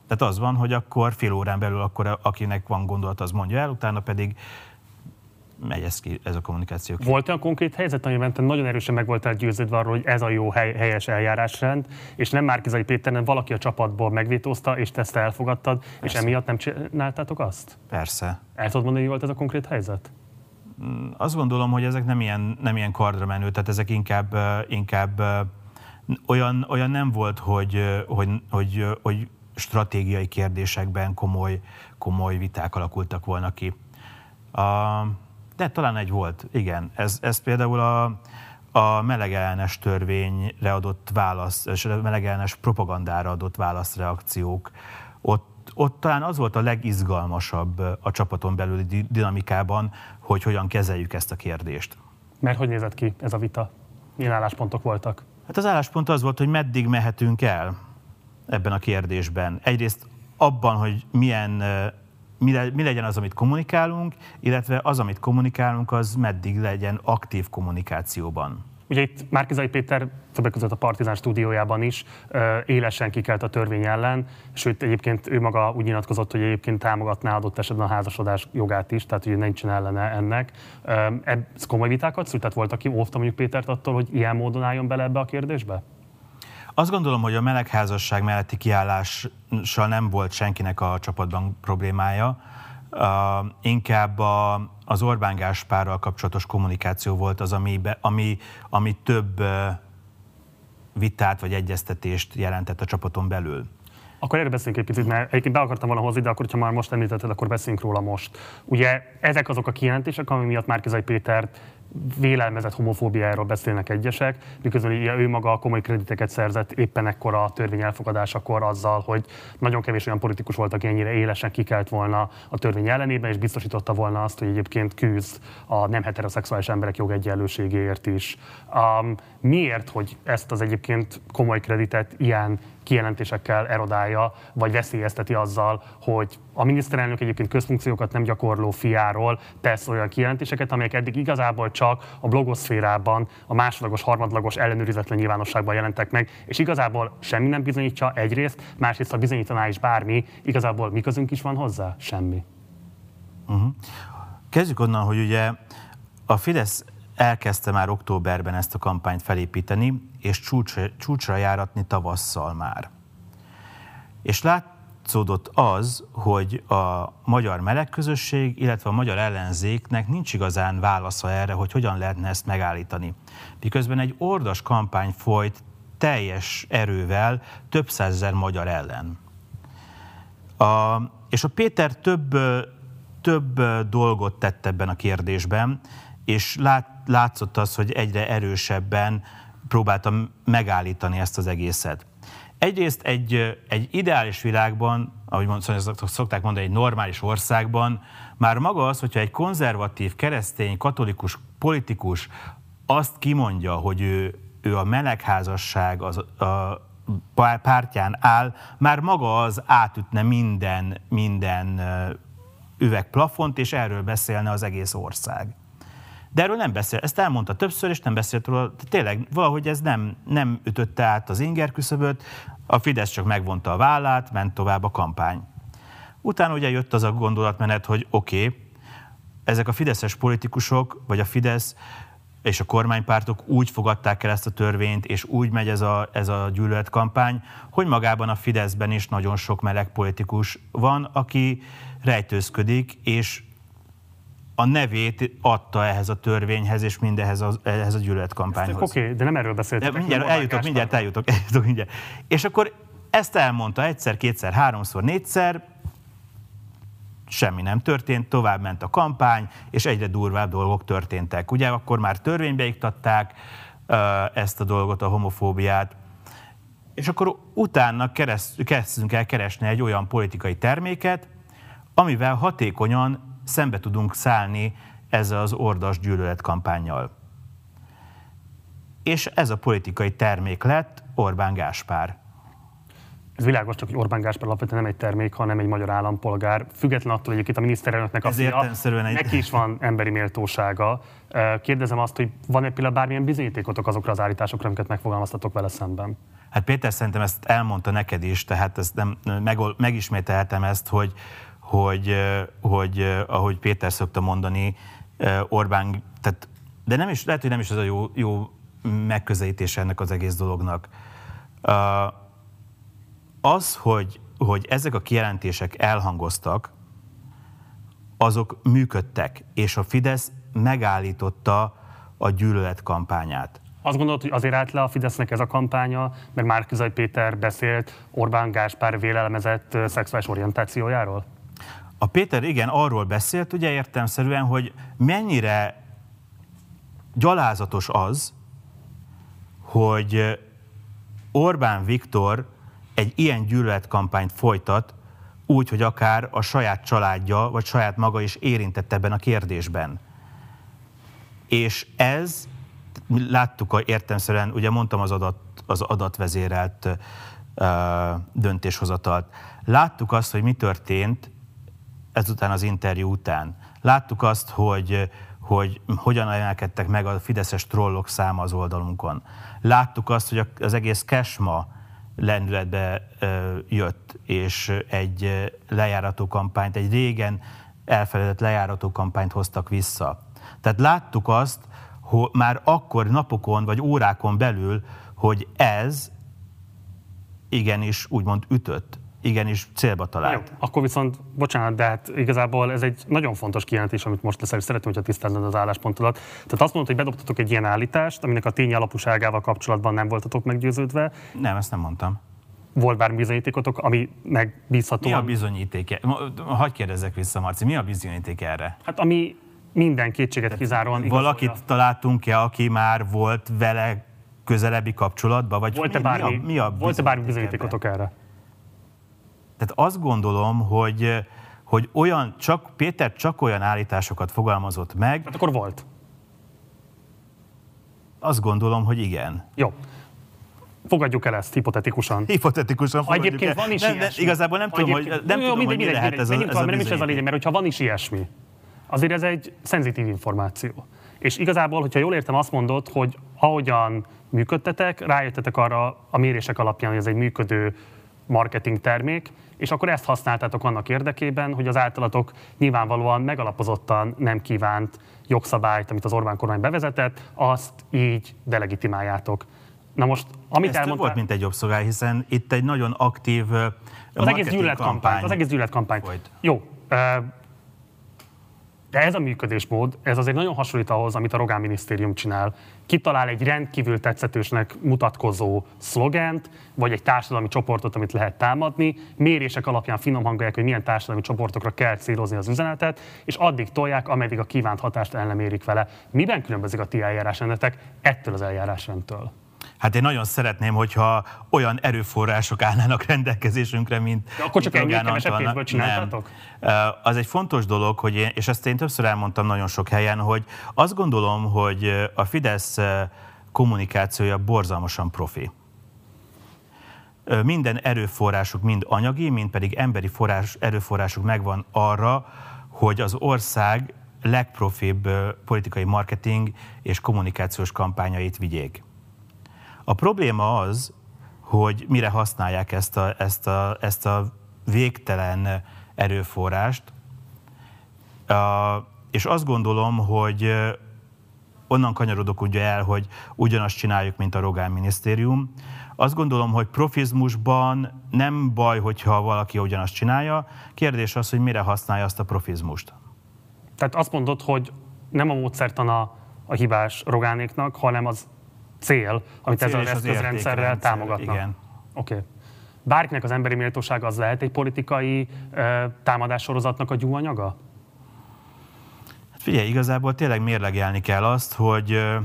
Tehát az van, hogy akkor fél órán belül, akkor akinek van gondolat, az mondja el, utána pedig megy ez, ki, ez a kommunikáció. Ki. Volt olyan konkrét helyzet, amiben te nagyon erősen meg voltál győződve arról, hogy ez a jó hely, helyes eljárásrend, és nem Márkizai Péter, hanem valaki a csapatból megvétózta, és te ezt elfogadtad, Persze. és emiatt nem csináltátok azt? Persze. El tudod mondani, hogy volt ez a konkrét helyzet? Mm, azt gondolom, hogy ezek nem ilyen, nem ilyen kardra menő, tehát ezek inkább, inkább olyan, olyan nem volt, hogy, hogy, hogy, hogy stratégiai kérdésekben komoly, komoly viták alakultak volna ki. A, de talán egy volt, igen. Ez, ez például a, a melegellenes törvényre adott válasz, és a melegellenes propagandára adott válaszreakciók. Ott, ott talán az volt a legizgalmasabb a csapaton belüli dinamikában, hogy hogyan kezeljük ezt a kérdést. Mert hogy nézett ki ez a vita? Milyen álláspontok voltak? Hát az álláspont az volt, hogy meddig mehetünk el ebben a kérdésben. Egyrészt abban, hogy milyen mi, le, mi legyen az, amit kommunikálunk, illetve az, amit kommunikálunk, az meddig legyen aktív kommunikációban. Ugye itt Márkizai Péter többek között a Partizán stúdiójában is élesen kikelt a törvény ellen, sőt egyébként ő maga úgy nyilatkozott, hogy egyébként támogatná adott esetben a házasodás jogát is, tehát hogy nincsen ellene ennek. Ez komoly vitákat szült? Tehát volt, aki óvta mondjuk Pétert attól, hogy ilyen módon álljon bele ebbe a kérdésbe? Azt gondolom, hogy a melegházasság melletti kiállással nem volt senkinek a csapatban problémája. Uh, inkább a, az Orbán Gáspárral kapcsolatos kommunikáció volt az, ami, be, ami, ami több uh, vitát vagy egyeztetést jelentett a csapaton belül. Akkor erre beszéljünk egy picit, mert egyébként be akartam volna hozni, de akkor, ha már most említetted, akkor beszéljünk róla most. Ugye ezek azok a kijelentések, ami miatt Márkizai Pétert vélelmezett homofóbiáról beszélnek egyesek, miközben ő maga komoly krediteket szerzett éppen ekkora a törvény elfogadásakor azzal, hogy nagyon kevés olyan politikus volt, aki ennyire élesen kikelt volna a törvény ellenében, és biztosította volna azt, hogy egyébként küzd a nem heteroszexuális emberek jogegyenlőségéért is. Um, miért, hogy ezt az egyébként komoly kreditet ilyen kijelentésekkel erodálja, vagy veszélyezteti azzal, hogy a miniszterelnök egyébként közfunkciókat nem gyakorló fiáról tesz olyan kijelentéseket, amelyek eddig igazából csak a blogoszférában, a másodlagos, harmadlagos ellenőrizetlen nyilvánosságban jelentek meg, és igazából semmi nem bizonyítja egyrészt, másrészt ha bizonyítaná is bármi, igazából mi közünk is van hozzá? Semmi. Uh-huh. Kezdjük onnan, hogy ugye a Fidesz elkezdte már októberben ezt a kampányt felépíteni, és csúcsra, csúcsra járatni tavasszal már. És látszódott az, hogy a magyar melegközösség, illetve a magyar ellenzéknek nincs igazán válasza erre, hogy hogyan lehetne ezt megállítani. Miközben egy ordas kampány folyt teljes erővel több százezer magyar ellen. A, és a Péter több, több dolgot tett ebben a kérdésben, és lát, látszott az, hogy egyre erősebben próbáltam megállítani ezt az egészet. Egyrészt egy, egy ideális világban, ahogy szokták mondani, egy normális országban, már maga az, hogyha egy konzervatív, keresztény, katolikus politikus azt kimondja, hogy ő, ő a melegházasság az, a pártján áll, már maga az átütne minden, minden üvegplafont, és erről beszélne az egész ország. De erről nem beszél. Ezt elmondta többször, és nem beszélt róla. Tényleg valahogy ez nem, nem ütötte át az inger küszöböt, a Fidesz csak megvonta a vállát, ment tovább a kampány. Utána ugye jött az a gondolatmenet, hogy oké, okay, ezek a fideszes politikusok, vagy a Fidesz és a kormánypártok úgy fogadták el ezt a törvényt, és úgy megy ez a, ez a gyűlöletkampány, hogy magában a Fideszben is nagyon sok meleg politikus van, aki rejtőzködik, és a nevét adta ehhez a törvényhez és mindehez a, ehhez a gyűlöletkampányhoz. Oké, okay, de nem erről beszéltek. De mindjárt eljutok, mindjárt eljutok, eljutok, mindjárt. És akkor ezt elmondta egyszer, kétszer, háromszor, négyszer, semmi nem történt, tovább ment a kampány, és egyre durvább dolgok történtek. Ugye akkor már törvénybe iktatták ezt a dolgot, a homofóbiát, és akkor utána kezdünk el keresni egy olyan politikai terméket, amivel hatékonyan szembe tudunk szállni ezzel az ordas gyűlöletkampányjal. És ez a politikai termék lett Orbán Gáspár. Ez világos, csak hogy Orbán Gáspár alapvetően nem egy termék, hanem egy magyar állampolgár. Független attól, hogy itt a miniszterelnöknek a fia, egy... neki is van emberi méltósága. Kérdezem azt, hogy van-e például bármilyen bizonyítékotok azokra az állításokra, amiket megfogalmaztatok vele szemben? Hát Péter szerintem ezt elmondta neked is, tehát ezt nem, meg, megismételhetem ezt, hogy hogy, hogy ahogy Péter szokta mondani, Orbán, tehát, de nem is, lehet, hogy nem is az a jó, jó megközelítése ennek az egész dolognak. Az, hogy, hogy ezek a kijelentések elhangoztak, azok működtek, és a Fidesz megállította a gyűlöletkampányát. Azt gondolod, hogy azért állt le a Fidesznek ez a kampánya, meg Márkizaj Péter beszélt Orbán Gáspár vélelmezett szexuális orientációjáról? A Péter igen arról beszélt, ugye értelmszerűen, hogy mennyire gyalázatos az, hogy Orbán Viktor egy ilyen gyűlöletkampányt folytat, úgy, hogy akár a saját családja, vagy saját maga is érintett ebben a kérdésben. És ez, láttuk a értelmszerűen, ugye mondtam az, adat, az adatvezérelt uh, döntéshozatalt, láttuk azt, hogy mi történt ezután az interjú után. Láttuk azt, hogy, hogy hogyan emelkedtek meg a fideszes trollok száma az oldalunkon. Láttuk azt, hogy az egész kesma lendületbe jött, és egy lejárató kampányt, egy régen elfeledett lejárató kampányt hoztak vissza. Tehát láttuk azt, hogy már akkor napokon vagy órákon belül, hogy ez igenis úgymond ütött igenis célba talált. Jó, akkor viszont, bocsánat, de hát igazából ez egy nagyon fontos kijelentés, amit most leszel, és szeretném, hogyha tisztáznod az álláspontodat. Tehát azt mondod, hogy bedobtatok egy ilyen állítást, aminek a tény alapúságával kapcsolatban nem voltatok meggyőződve. Nem, ezt nem mondtam. Volt bármi bizonyítékotok, ami megbízható? Mi a bizonyíték? Hagyj kérdezzek vissza, Marci, mi a bizonyíték erre? Hát ami minden kétséget kizáróan igazolja. Valakit találtunk-e, aki már volt vele közelebbi kapcsolatban? Vagy Volt-e mi- bármi, mi a, mi a volt-e bármi bizonyítékotok erre? Tehát azt gondolom, hogy, hogy olyan, csak, Péter csak olyan állításokat fogalmazott meg, Hát akkor volt. azt gondolom, hogy igen. Jó. Fogadjuk el ezt hipotetikusan. Hipotetikusan fogadjuk Egyébként el. van is nem, ilyesmi. Igazából nem tudom, hogy, nem Jó, tudom, mindegy, hogy mi mindegy, lehet mindegy. ez a, Menjünk ez a mert nem is ez a lényeg, mert hogyha van is ilyesmi, azért ez egy szenzitív információ. És igazából, hogyha jól értem, azt mondod, hogy ahogyan működtetek, rájöttetek arra a mérések alapján, hogy ez egy működő marketing termék, és akkor ezt használtátok annak érdekében, hogy az általatok nyilvánvalóan megalapozottan nem kívánt jogszabályt, amit az Orbán kormány bevezetett, azt így delegitimáljátok. Na most, amit Ez elmondtál... volt, mint egy jogszolgály, hiszen itt egy nagyon aktív Az egész gyűlöletkampány. kampány Az egész gyűlöletkampány. Jó. De ez a működésmód, ez azért nagyon hasonlít ahhoz, amit a Rogán Minisztérium csinál. Kitalál egy rendkívül tetszetősnek mutatkozó szlogent, vagy egy társadalmi csoportot, amit lehet támadni, mérések alapján finom hangolják, hogy milyen társadalmi csoportokra kell célozni az üzenetet, és addig tolják, ameddig a kívánt hatást el nem érik vele. Miben különbözik a ti eljárásrendetek ettől az eljárásrendtől? Hát én nagyon szeretném, hogyha olyan erőforrások állnának rendelkezésünkre, mint De akkor csak Antalnak. csináltátok? Nem. Az egy fontos dolog, hogy én, és ezt én többször elmondtam nagyon sok helyen, hogy azt gondolom, hogy a Fidesz kommunikációja borzalmasan profi. Minden erőforrásuk, mind anyagi, mind pedig emberi forrás, erőforrásuk megvan arra, hogy az ország legprofibb politikai marketing és kommunikációs kampányait vigyék. A probléma az, hogy mire használják ezt a, ezt a, ezt a végtelen erőforrást, és azt gondolom, hogy onnan kanyarodok ugye el, hogy ugyanazt csináljuk, mint a Rogán minisztérium. Azt gondolom, hogy profizmusban nem baj, hogyha valaki ugyanazt csinálja. Kérdés az, hogy mire használja azt a profizmust. Tehát azt mondod, hogy nem a módszertan a, a hibás Rogánéknak, hanem az cél, amit cél ezzel az eszközrendszerrel támogatnak. igen. Oké. Okay. Bárkinek az emberi méltóság az lehet egy politikai ö, támadássorozatnak a gyúanyaga? Hát Figyelj, igazából tényleg mérlegelni kell azt, hogy ö,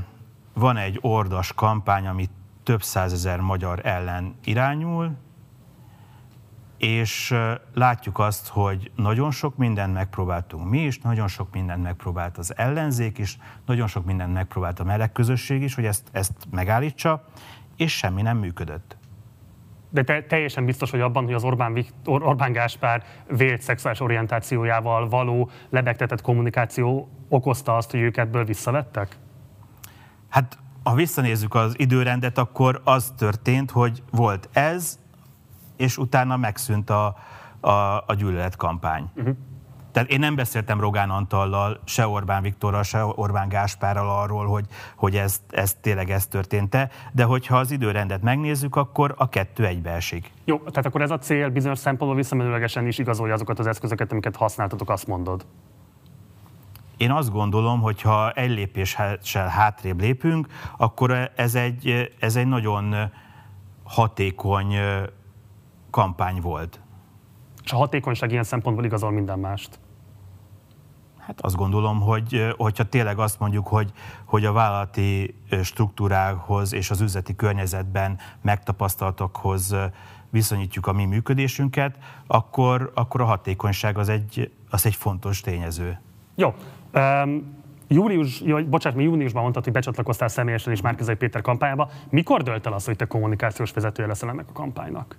van egy ordas kampány, ami több százezer magyar ellen irányul, és látjuk azt, hogy nagyon sok mindent megpróbáltunk mi is, nagyon sok mindent megpróbált az ellenzék is, nagyon sok mindent megpróbált a meleg közösség is, hogy ezt, ezt megállítsa, és semmi nem működött. De te teljesen biztos vagy abban, hogy az Orbán, Viktor, Orbán Gáspár vélt szexuális orientációjával való lebegtetett kommunikáció okozta azt, hogy ők ebből visszavettek? Hát, ha visszanézzük az időrendet, akkor az történt, hogy volt ez, és utána megszűnt a, a, a gyűlöletkampány. Uh-huh. Tehát én nem beszéltem Rogán Antallal, se Orbán Viktorral, se Orbán Gáspárral arról, hogy, hogy ez, ez tényleg ez történt-e, de hogyha az időrendet megnézzük, akkor a kettő egybeesik. Jó, tehát akkor ez a cél bizonyos szempontból visszamenőlegesen is igazolja azokat az eszközöket, amiket használtatok, azt mondod. Én azt gondolom, hogy ha egy lépéssel hátrébb lépünk, akkor ez egy, ez egy nagyon hatékony kampány volt. És a hatékonyság ilyen szempontból igazol minden mást. Hát azt gondolom, hogy hogyha tényleg azt mondjuk, hogy, hogy a vállalati struktúrához és az üzleti környezetben megtapasztaltakhoz viszonyítjuk a mi működésünket, akkor, akkor a hatékonyság az egy, az egy fontos tényező. Jó. Um, július, jó, bocsánat, mi júniusban mondtad, hogy becsatlakoztál személyesen is Márkizai Péter kampányába. Mikor dölt el az, hogy te kommunikációs vezetője leszel ennek a kampánynak?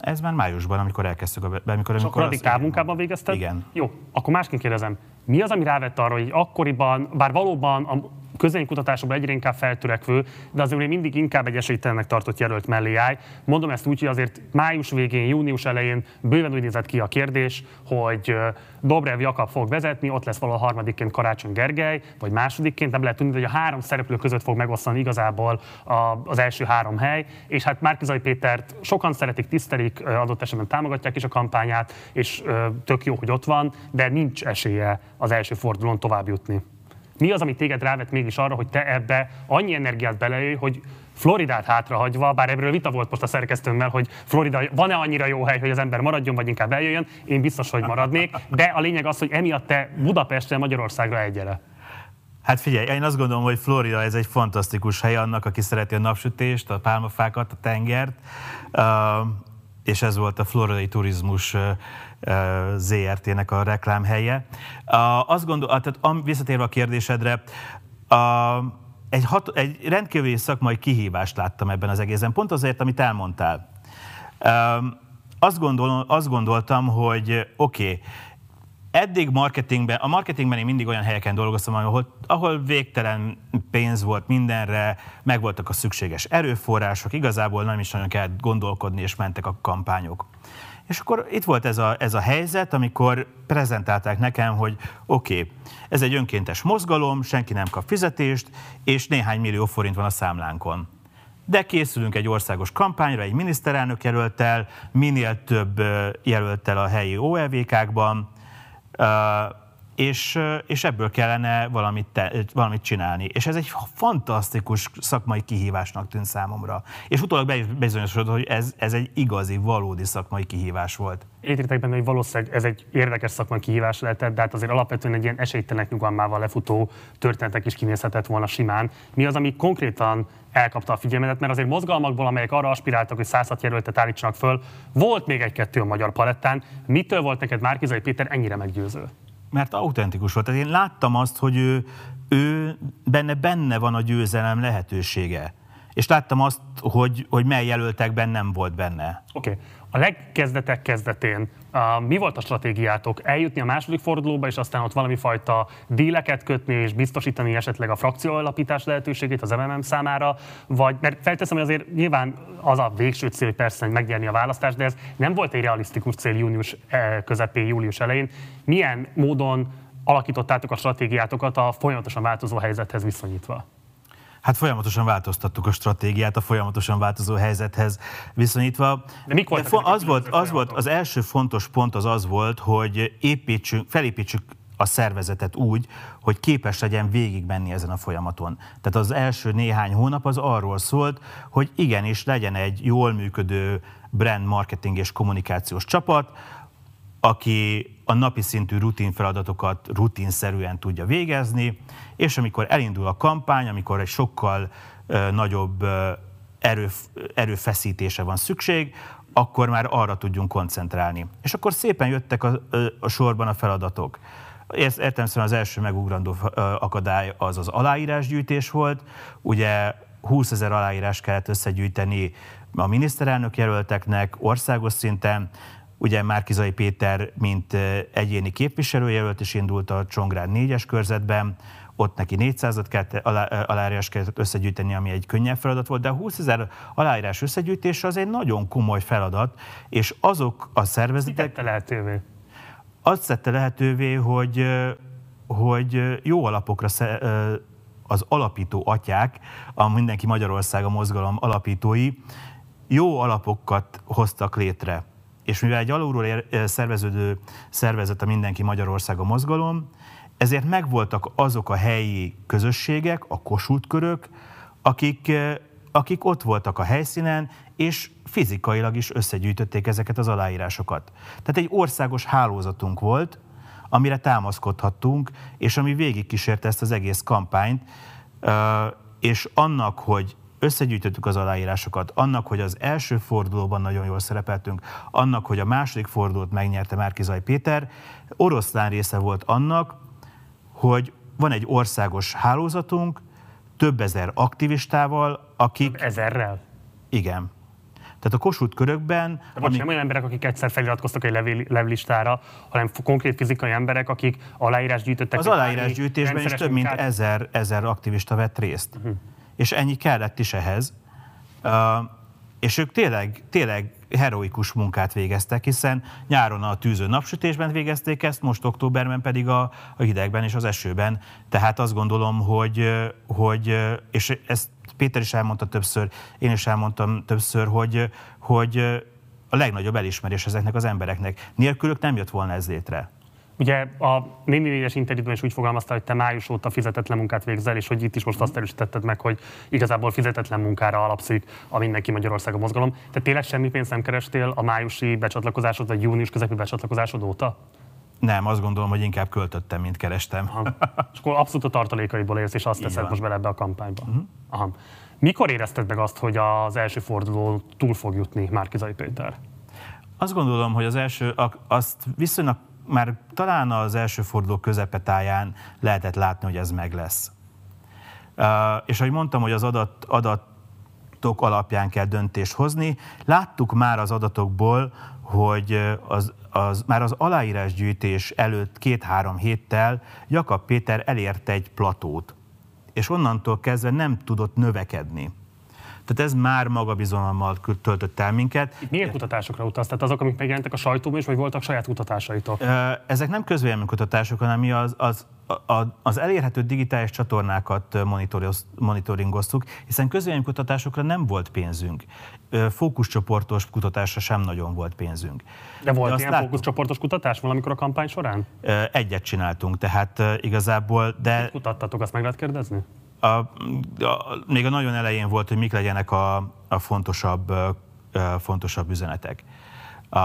Ez már májusban, amikor elkezdtük a... Amikor, És amikor akkor az- távmunkában végezted? Igen. Jó, akkor másként kérdezem. Mi az, ami rávett arra, hogy akkoriban, bár valóban a közénykutatásokban egyre inkább feltörekvő, de azért még mindig inkább egy esélytelennek tartott jelölt mellé állj. Mondom ezt úgy, hogy azért május végén, június elején bőven úgy nézett ki a kérdés, hogy Dobrev Jakab fog vezetni, ott lesz valahol harmadikként Karácsony Gergely, vagy másodikként, nem lehet tudni, hogy a három szereplő között fog megosztani igazából az első három hely, és hát Márkizai Pétert sokan szeretik, tisztelik, adott esetben támogatják is a kampányát, és tök jó, hogy ott van, de nincs esélye az első fordulón tovább jutni. Mi az, ami téged rávet mégis arra, hogy te ebbe annyi energiát beleölj, hogy Floridát hátrahagyva, bár ebből vita volt most a szerkesztőmmel, hogy Florida van-e annyira jó hely, hogy az ember maradjon, vagy inkább eljöjjön, én biztos, hogy maradnék, de a lényeg az, hogy emiatt te Budapestre, Magyarországra egyere. Hát figyelj, én azt gondolom, hogy Florida ez egy fantasztikus hely annak, aki szereti a napsütést, a pálmafákat, a tengert, és ez volt a Floridai Turizmus ZRT-nek a reklámhelye. Azt gondolom, tehát visszatérve a kérdésedre, egy, hat, egy rendkívül szakmai kihívást láttam ebben az egészen, pont azért, amit elmondtál. Azt, gondol, azt gondoltam, hogy oké, okay, eddig marketingben, a marketingben én mindig olyan helyeken dolgoztam, ahol, ahol végtelen pénz volt mindenre, megvoltak a szükséges erőforrások, igazából nem is nagyon kellett gondolkodni, és mentek a kampányok. És akkor itt volt ez a, ez a helyzet, amikor prezentálták nekem, hogy oké, okay, ez egy önkéntes mozgalom, senki nem kap fizetést, és néhány millió forint van a számlánkon. De készülünk egy országos kampányra, egy miniszterelnök jelöltel, minél több jelöltel a helyi OLV-kákban, és, és ebből kellene valamit, te, valamit csinálni. És ez egy fantasztikus szakmai kihívásnak tűnt számomra. És utólag bizonyosodott, hogy ez, ez egy igazi, valódi szakmai kihívás volt. Értek benne, hogy valószínűleg ez egy érdekes szakmai kihívás lehetett, de hát azért alapvetően egy ilyen esélytelenek nyugalmával lefutó történetek is kinézhetett volna simán. Mi az, ami konkrétan elkapta a figyelmedet, mert azért mozgalmakból, amelyek arra aspiráltak, hogy százat jelöltet állítsanak föl, volt még egy-kettő a magyar palettán. Mitől volt neked Márkizai Péter ennyire meggyőző? Mert autentikus volt. Tehát én láttam azt, hogy ő, ő benne, benne van a győzelem lehetősége. És láttam azt, hogy, hogy mely jelöltekben nem volt benne. Oké. Okay. A legkezdetek kezdetén uh, mi volt a stratégiátok? Eljutni a második fordulóba, és aztán ott valami fajta díleket kötni, és biztosítani esetleg a frakció alapítás lehetőségét az MMM számára? Vagy, mert felteszem, hogy azért nyilván az a végső cél, hogy persze, hogy megnyerni a választást, de ez nem volt egy realisztikus cél június eh, közepén, július elején. Milyen módon alakítottátok a stratégiátokat a folyamatosan változó helyzethez viszonyítva? Hát folyamatosan változtattuk a stratégiát a folyamatosan változó helyzethez viszonyítva. De mik voltak De az, volt, az volt, az első fontos pont az az volt, hogy építsünk, felépítsük a szervezetet úgy, hogy képes legyen végigmenni ezen a folyamaton. Tehát az első néhány hónap az arról szólt, hogy igenis legyen egy jól működő brand marketing és kommunikációs csapat, aki a napi szintű rutin feladatokat rutinszerűen tudja végezni, és amikor elindul a kampány, amikor egy sokkal nagyobb erő, erőfeszítése van szükség, akkor már arra tudjunk koncentrálni. És akkor szépen jöttek a, a sorban a feladatok. Értelemszerűen az első megugrandó akadály az az aláírásgyűjtés volt. Ugye 20 ezer aláírás kellett összegyűjteni a miniszterelnök jelölteknek országos szinten, Ugye Márkizai Péter, mint egyéni képviselőjelölt is indult a Csongrád négyes körzetben, ott neki 400 kellett alá, aláírás kellett összegyűjteni, ami egy könnyebb feladat volt, de a 20 ezer aláírás összegyűjtése az egy nagyon komoly feladat, és azok a szervezetek... tette lehetővé? Azt tette lehetővé, hogy, hogy jó alapokra az alapító atyák, a Mindenki Magyarország a mozgalom alapítói, jó alapokat hoztak létre és mivel egy alulról szerveződő szervezet a Mindenki Magyarország a mozgalom, ezért megvoltak azok a helyi közösségek, a kosútkörök, akik, akik ott voltak a helyszínen, és fizikailag is összegyűjtötték ezeket az aláírásokat. Tehát egy országos hálózatunk volt, amire támaszkodhattunk, és ami végigkísérte ezt az egész kampányt, és annak, hogy összegyűjtöttük az aláírásokat, annak, hogy az első fordulóban nagyon jól szerepeltünk, annak, hogy a második fordulót megnyerte Márkizaj Péter, oroszlán része volt annak, hogy van egy országos hálózatunk, több ezer aktivistával, akik... Több ezerrel? Igen. Tehát a Kossuth körökben... De ami... nem olyan emberek, akik egyszer feliratkoztak egy levél, levlistára, hanem konkrét fizikai emberek, akik aláírás gyűjtöttek. Az aláírásgyűjtésben is több mint ezer, ezer aktivista vett részt. Uh-huh és ennyi kellett is ehhez. És ők tényleg, tényleg heroikus munkát végeztek, hiszen nyáron a tűző napsütésben végezték ezt, most októberben pedig a, a hidegben és az esőben. Tehát azt gondolom, hogy, hogy és ezt Péter is elmondta többször, én is elmondtam többször, hogy, hogy a legnagyobb elismerés ezeknek az embereknek. Nélkülük nem jött volna ez létre. Ugye a 4 interjúban is úgy fogalmazta, hogy te május óta fizetetlen munkát végzel, és hogy itt is most azt erősítetted meg, hogy igazából fizetetlen munkára alapszik a Mindenki Magyarország a mozgalom. Tehát tényleg semmi pénzt nem kerestél a májusi becsatlakozásod, vagy június közepi becsatlakozásod óta? Nem, azt gondolom, hogy inkább költöttem, mint kerestem. Aha. És akkor abszolút a tartalékaidból érsz, és azt teszed most bele ebbe a kampányba. Uh-huh. Aha. Mikor érezted meg azt, hogy az első forduló túl fog jutni Márkizai Péter? Azt gondolom, hogy az első, azt viszonylag már talán az első forduló közepetáján lehetett látni, hogy ez meg lesz. És ahogy mondtam, hogy az adat, adatok alapján kell döntést hozni, láttuk már az adatokból, hogy az, az, már az aláírásgyűjtés előtt két-három héttel Jakab Péter elért egy platót, és onnantól kezdve nem tudott növekedni. Tehát ez már magabizalommal töltött el minket. Itt milyen kutatásokra utaz? Tehát azok, amik megjelentek a sajtóban is, vagy voltak saját kutatásaitok? Ezek nem kutatások, hanem mi az, az, az elérhető digitális csatornákat monitoringoztuk, hiszen kutatásokra nem volt pénzünk. Fókuszcsoportos kutatásra sem nagyon volt pénzzünk. De volt De ilyen láttuk, fókuszcsoportos kutatás valamikor a kampány során? Egyet csináltunk, tehát igazából, de... Mit kutattatok, azt meg lehet kérdezni? A, a, még a nagyon elején volt, hogy mik legyenek a, a fontosabb, a fontosabb üzenetek. A,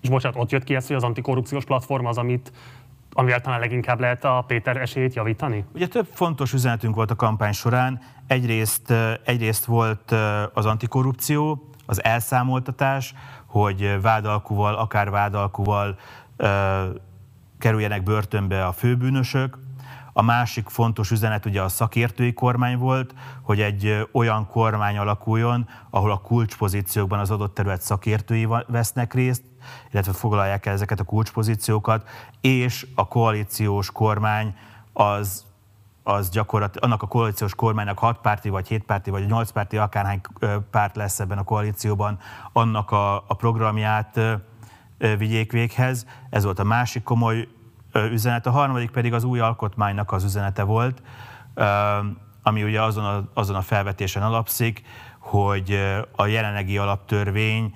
és bocsánat, ott jött ki ez, hogy az antikorrupciós platform az, amit amivel talán leginkább lehet a Péter esélyét javítani? Ugye több fontos üzenetünk volt a kampány során. Egyrészt, egyrészt volt az antikorrupció, az elszámoltatás, hogy vádalkuval, akár vádalkuval kerüljenek börtönbe a főbűnösök, a másik fontos üzenet ugye a szakértői kormány volt, hogy egy olyan kormány alakuljon, ahol a kulcspozíciókban az adott terület szakértői vesznek részt, illetve foglalják el ezeket a kulcspozíciókat, és a koalíciós kormány az az gyakorlatilag annak a koalíciós kormánynak 6 párti, vagy 7 párti, vagy 8 párti, akárhány párt lesz ebben a koalícióban, annak a, a programját vigyék véghez. Ez volt a másik komoly üzenet, a harmadik pedig az új alkotmánynak az üzenete volt, ami ugye azon a, azon a felvetésen alapszik, hogy a jelenlegi alaptörvény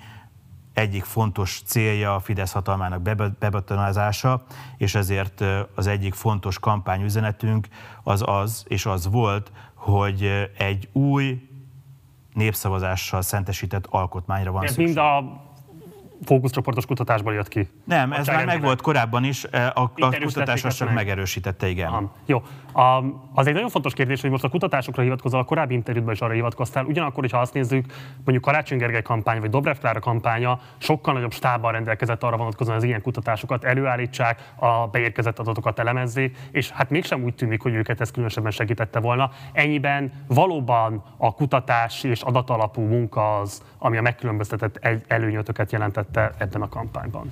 egyik fontos célja a Fidesz hatalmának bebetonázása, és ezért az egyik fontos kampányüzenetünk az az, és az volt, hogy egy új népszavazással szentesített alkotmányra van Ez szükség. mind a fókuszcsoportos kutatásból jött ki. Nem, ez már megvolt korábban is, e, a, a kutatás azt csak megerősítette, igen. Aha. Jó. A, az egy nagyon fontos kérdés, hogy most a kutatásokra hivatkozol, a korábbi interjútban is arra hivatkoztál. Ugyanakkor, hogyha azt nézzük, mondjuk Karácsony Gergely kampány vagy Dobrev Klára kampánya sokkal nagyobb stábban rendelkezett arra vonatkozóan, az ilyen kutatásokat előállítsák, a beérkezett adatokat elemezzék, és hát mégsem úgy tűnik, hogy őket ez különösebben segítette volna. Ennyiben valóban a kutatás és adatalapú munka az, ami a megkülönböztetett előnyötöket jelentett tette ebben a kampányban?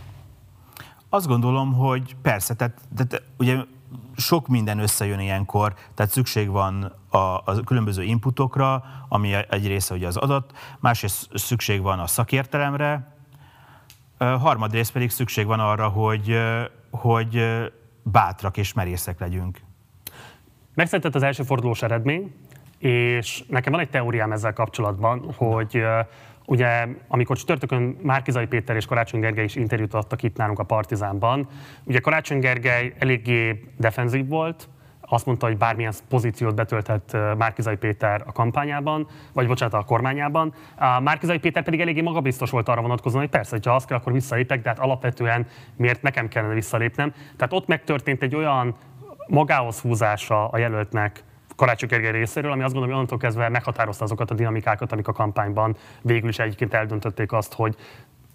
Azt gondolom, hogy persze, tehát, tehát ugye sok minden összejön ilyenkor, tehát szükség van a, a különböző inputokra, ami egy része ugye az adat, másrészt szükség van a szakértelemre, harmadrészt pedig szükség van arra, hogy, hogy bátrak és merészek legyünk. Megszületett az első fordulós eredmény, és nekem van egy teóriám ezzel kapcsolatban, hogy Ugye, amikor csütörtökön Márkizai Péter és Karácsony Gergely is interjút adtak itt nálunk a Partizánban, ugye Karácsony Gergely eléggé defenzív volt, azt mondta, hogy bármilyen pozíciót betölthet Márkizai Péter a kampányában, vagy bocsánat, a kormányában. A Márkizai Péter pedig eléggé magabiztos volt arra vonatkozóan, hogy persze, ha azt kell, akkor visszalépek, de hát alapvetően miért nekem kellene visszalépnem. Tehát ott megtörtént egy olyan magához húzása a jelöltnek Karácsony Gergely részéről, ami azt gondolom, hogy onnantól kezdve meghatározta azokat a dinamikákat, amik a kampányban végül is egyébként eldöntötték azt, hogy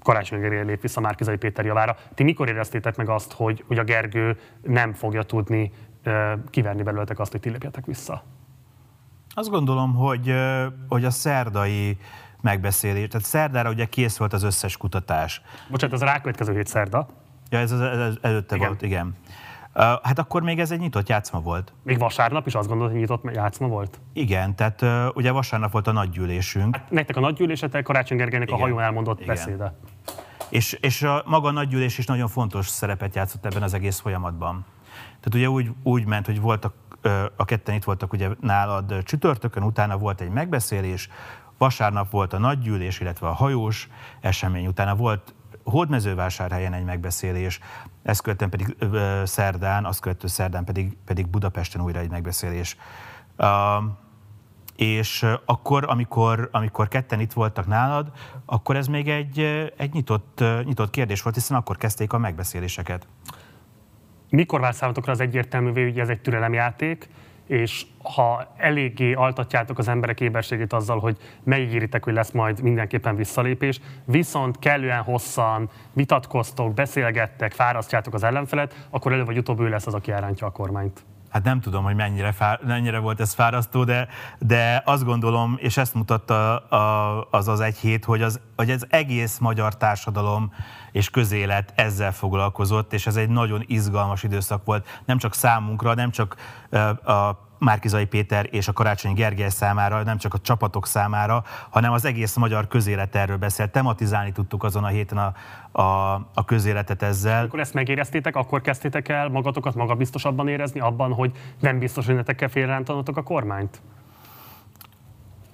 Karácsony Gergely lép vissza Márkizai Péter javára. Ti mikor éreztétek meg azt, hogy, hogy a Gergő nem fogja tudni kiverni belőletek azt, hogy ti lépjetek vissza? Azt gondolom, hogy, hogy a szerdai megbeszélés, tehát szerdára ugye kész volt az összes kutatás. Bocsánat, az a rákövetkező hét szerda. Ja, ez az előtte igen. volt, igen. Hát akkor még ez egy nyitott játszma volt. Még vasárnap is azt gondolod, hogy nyitott játszma volt? Igen, tehát ugye vasárnap volt a nagygyűlésünk. Hát nektek a nagygyűlésetek Karácsony Gergelynek Igen. a hajón elmondott Igen. beszéde. És, és a maga a nagygyűlés is nagyon fontos szerepet játszott ebben az egész folyamatban. Tehát ugye úgy, úgy ment, hogy voltak, a ketten itt voltak ugye nálad csütörtökön, utána volt egy megbeszélés, vasárnap volt a nagygyűlés, illetve a hajós esemény, utána volt Hódmezővásárhelyen egy megbeszélés, ezt követően pedig szerdán, azt követő szerdán pedig, pedig Budapesten újra egy megbeszélés. És akkor, amikor, amikor ketten itt voltak nálad, akkor ez még egy, egy nyitott, nyitott kérdés volt, hiszen akkor kezdték a megbeszéléseket. Mikor vált számotokra az egyértelművé, hogy ez egy türelemjáték, és ha eléggé altatjátok az emberek éberségét azzal, hogy megígéritek, hogy lesz majd mindenképpen visszalépés, viszont kellően hosszan vitatkoztok, beszélgettek, fárasztjátok az ellenfelet, akkor előbb vagy utóbb ő lesz az, aki elrántja a kormányt. Hát nem tudom, hogy mennyire, fár, mennyire volt ez fárasztó, de, de azt gondolom, és ezt mutatta az az egy hét, hogy az, hogy az egész magyar társadalom és közélet ezzel foglalkozott, és ez egy nagyon izgalmas időszak volt, nem csak számunkra, nem csak a Márkizai Péter és a Karácsonyi Gergely számára, nem csak a csapatok számára, hanem az egész magyar közélet erről beszélt. Tematizálni tudtuk azon a héten a, a, a közéletet ezzel. Akkor ezt megéreztétek, akkor kezdtétek el magatokat magabiztosabban érezni abban, hogy nem biztos, hogy netek kell a kormányt?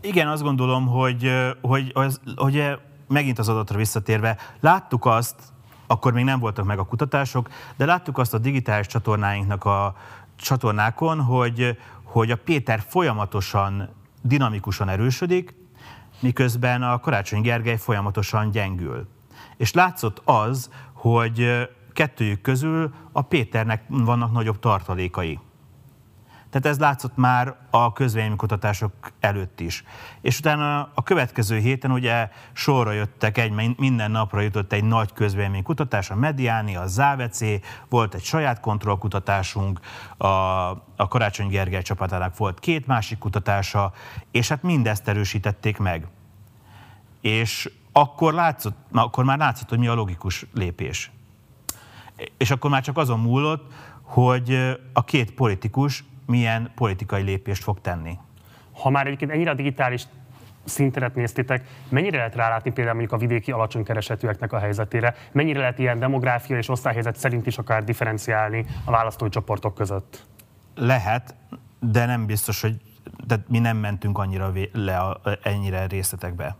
Igen, azt gondolom, hogy, hogy, hogy, hogy megint az adatra visszatérve, láttuk azt, akkor még nem voltak meg a kutatások, de láttuk azt a digitális csatornáinknak a csatornákon, hogy, hogy a Péter folyamatosan, dinamikusan erősödik, miközben a Karácsony Gergely folyamatosan gyengül. És látszott az, hogy kettőjük közül a Péternek vannak nagyobb tartalékai. Tehát ez látszott már a közvéleménykutatások előtt is. És utána a következő héten ugye sorra jöttek, egy, minden napra jutott egy nagy közvéleménykutatás, a Mediáni, a Závecé, volt egy saját kontrollkutatásunk, a, a Karácsony Gergely csapatának volt két másik kutatása, és hát mindezt erősítették meg. És akkor, látszott, akkor már látszott, hogy mi a logikus lépés. És akkor már csak azon múlott, hogy a két politikus milyen politikai lépést fog tenni. Ha már egyébként ennyire a digitális szinteret néztétek, mennyire lehet rálátni például mondjuk a vidéki alacsony keresetűeknek a helyzetére? Mennyire lehet ilyen demográfia és osztályhelyzet szerint is akár differenciálni a választói csoportok között? Lehet, de nem biztos, hogy de mi nem mentünk annyira le a, ennyire részletekbe.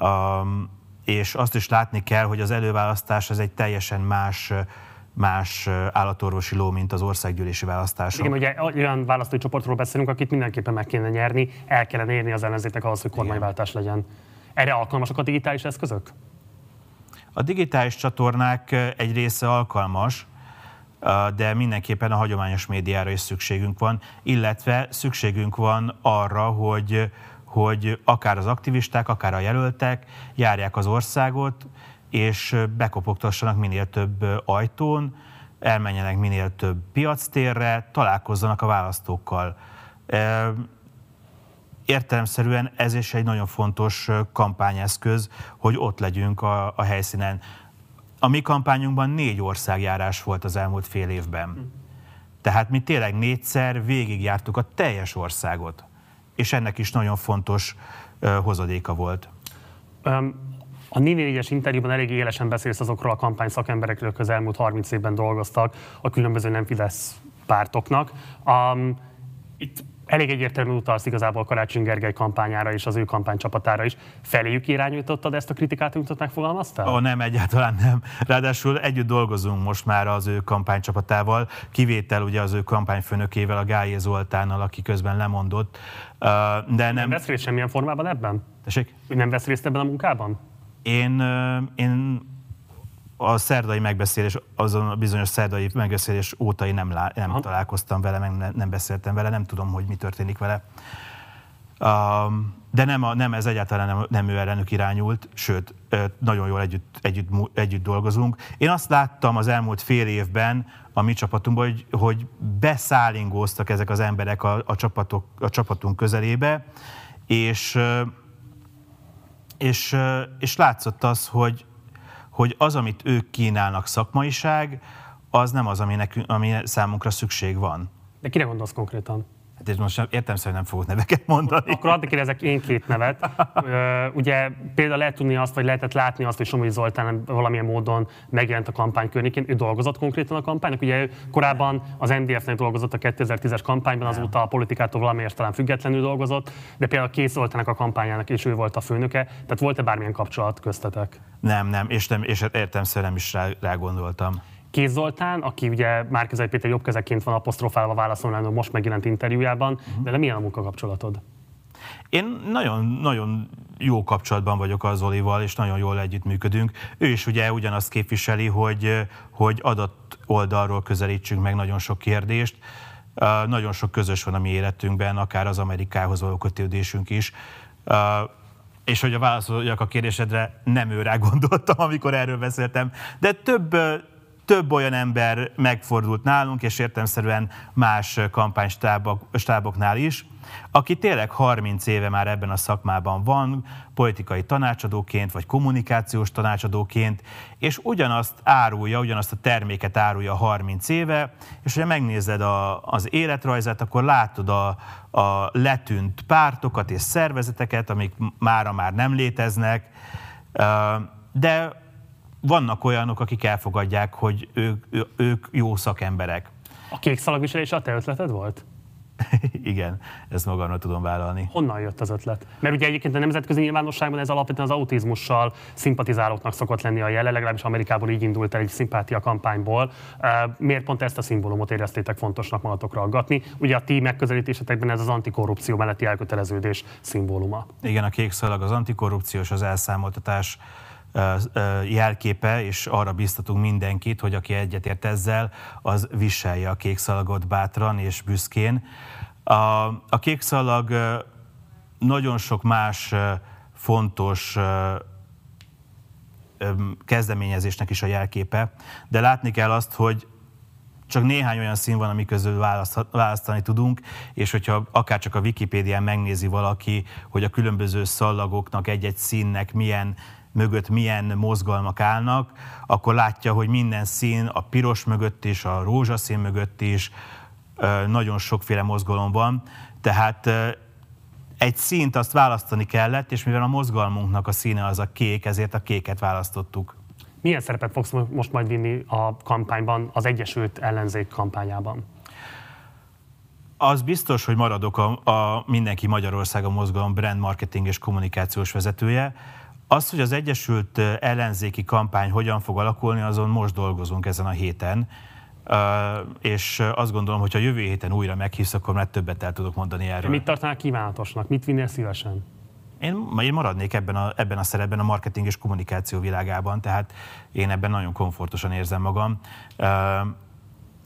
Um, és azt is látni kell, hogy az előválasztás az egy teljesen más más állatorvosi ló, mint az országgyűlési választás. Igen, ugye olyan választói csoportról beszélünk, akit mindenképpen meg kéne nyerni, el kellene érni az ellenzéknek ahhoz, hogy kormányváltás legyen. Erre alkalmasak a digitális eszközök? A digitális csatornák egy része alkalmas, de mindenképpen a hagyományos médiára is szükségünk van, illetve szükségünk van arra, hogy, hogy akár az aktivisták, akár a jelöltek járják az országot, és bekopogtassanak minél több ajtón, elmenjenek minél több piactérre, találkozzanak a választókkal. Értelemszerűen ez is egy nagyon fontos kampányeszköz, hogy ott legyünk a, a helyszínen. A mi kampányunkban négy országjárás volt az elmúlt fél évben. Tehát mi tényleg négyszer végigjártuk a teljes országot, és ennek is nagyon fontos hozadéka volt. A 4 es interjúban elég élesen beszélsz azokról a kampány szakemberekről, akik az elmúlt 30 évben dolgoztak a különböző nem Fidesz pártoknak. Um, itt elég egyértelmű utalsz igazából Karácsony Gergely kampányára és az ő kampánycsapatára is. Feléjük irányítottad ezt a kritikát, amit megfogalmaztál? Ó, nem, egyáltalán nem. Ráadásul együtt dolgozunk most már az ő kampánycsapatával, kivétel ugye az ő kampányfőnökével, a Gályé Zoltánnal, aki közben lemondott. De nem... nem vesz részt semmilyen formában ebben? Tessék? Nem vesz részt ebben a munkában? Én, én a szerdai megbeszélés, azon a bizonyos szerdai megbeszélés óta én nem, lá, nem találkoztam vele, meg nem, nem beszéltem vele, nem tudom, hogy mi történik vele. Um, de nem, a, nem ez egyáltalán nem, nem ő ellenük irányult, sőt, nagyon jól együtt, együtt, együtt dolgozunk. Én azt láttam az elmúlt fél évben a mi csapatunkban, hogy, hogy beszállingóztak ezek az emberek a, a, csapatok, a csapatunk közelébe, és és, és látszott az, hogy, hogy az, amit ők kínálnak szakmaiság, az nem az, ami, nekünk, ami számunkra szükség van. De kire gondolsz konkrétan? Hát és most értem szerint nem fogok neveket mondani. Akkor addig kérdezek én két nevet. Ugye például lehet tudni azt, vagy lehetett látni azt, hogy Somogyi Zoltán valamilyen módon megjelent a kampány környékén. Ő dolgozott konkrétan a kampánynak. Ugye ő korábban az NDF-nek dolgozott a 2010-es kampányban, azóta a politikától valamiért talán függetlenül dolgozott, de például Kész Zoltának a kampányának is ő volt a főnöke. Tehát volt-e bármilyen kapcsolat köztetek? Nem, nem, és, nem, és értem szerint nem is rá, rá gondoltam. Kéz Zoltán, aki ugye Márkizai Péter jobbkezeként van apostrofálva válaszolni most megjelent interjújában, uh-huh. de, milyen a munkakapcsolatod? Én nagyon, nagyon jó kapcsolatban vagyok az Olival, és nagyon jól együttműködünk. Ő is ugye ugyanazt képviseli, hogy, hogy adott oldalról közelítsünk meg nagyon sok kérdést. Nagyon sok közös van a mi életünkben, akár az Amerikához való kötődésünk is. És hogy a válaszoljak a kérdésedre, nem őrá gondoltam, amikor erről beszéltem, de több több olyan ember megfordult nálunk, és értemszerűen más kampánystáboknál is, aki tényleg 30 éve már ebben a szakmában van, politikai tanácsadóként, vagy kommunikációs tanácsadóként, és ugyanazt árulja, ugyanazt a terméket árulja 30 éve, és ha megnézed a, az életrajzát, akkor látod a, a letűnt pártokat és szervezeteket, amik mára már nem léteznek, de vannak olyanok, akik elfogadják, hogy ők, ők jó szakemberek. A kék szalagviselés a te ötleted volt? Igen, ezt magamra tudom vállalni. Honnan jött az ötlet? Mert ugye egyébként a nemzetközi nyilvánosságban ez alapvetően az autizmussal szimpatizálóknak szokott lenni a jele, legalábbis Amerikából így indult el egy szimpátia kampányból. Miért pont ezt a szimbólumot éreztétek fontosnak magatokra aggatni? Ugye a ti megközelítésetekben ez az antikorrupció melletti elköteleződés szimbóluma. Igen, a kék szalag az antikorrupciós, az elszámoltatás jelképe, és arra biztatunk mindenkit, hogy aki egyetért ezzel, az viselje a kék szalagot bátran és büszkén. A, a kék szalag nagyon sok más fontos kezdeményezésnek is a jelképe, de látni kell azt, hogy csak néhány olyan szín van, ami közül választani tudunk, és hogyha akár csak a Wikipédián megnézi valaki, hogy a különböző szallagoknak egy-egy színnek milyen mögött milyen mozgalmak állnak, akkor látja, hogy minden szín, a piros mögött is, a rózsaszín mögött is nagyon sokféle mozgalom van. Tehát egy színt azt választani kellett, és mivel a mozgalmunknak a színe az a kék, ezért a kéket választottuk. Milyen szerepet fogsz most majd vinni a kampányban, az Egyesült Ellenzék kampányában? Az biztos, hogy maradok a, a Mindenki Magyarországa mozgalom brand marketing és kommunikációs vezetője. Az, hogy az Egyesült ellenzéki kampány hogyan fog alakulni, azon most dolgozunk ezen a héten, és azt gondolom, hogy ha jövő héten újra meghívsz, akkor már többet el tudok mondani erről. Mit tartanál kívánatosnak? Mit vinnél szívesen? Én, én maradnék ebben a, ebben a szerepben a marketing és kommunikáció világában, tehát én ebben nagyon komfortosan érzem magam.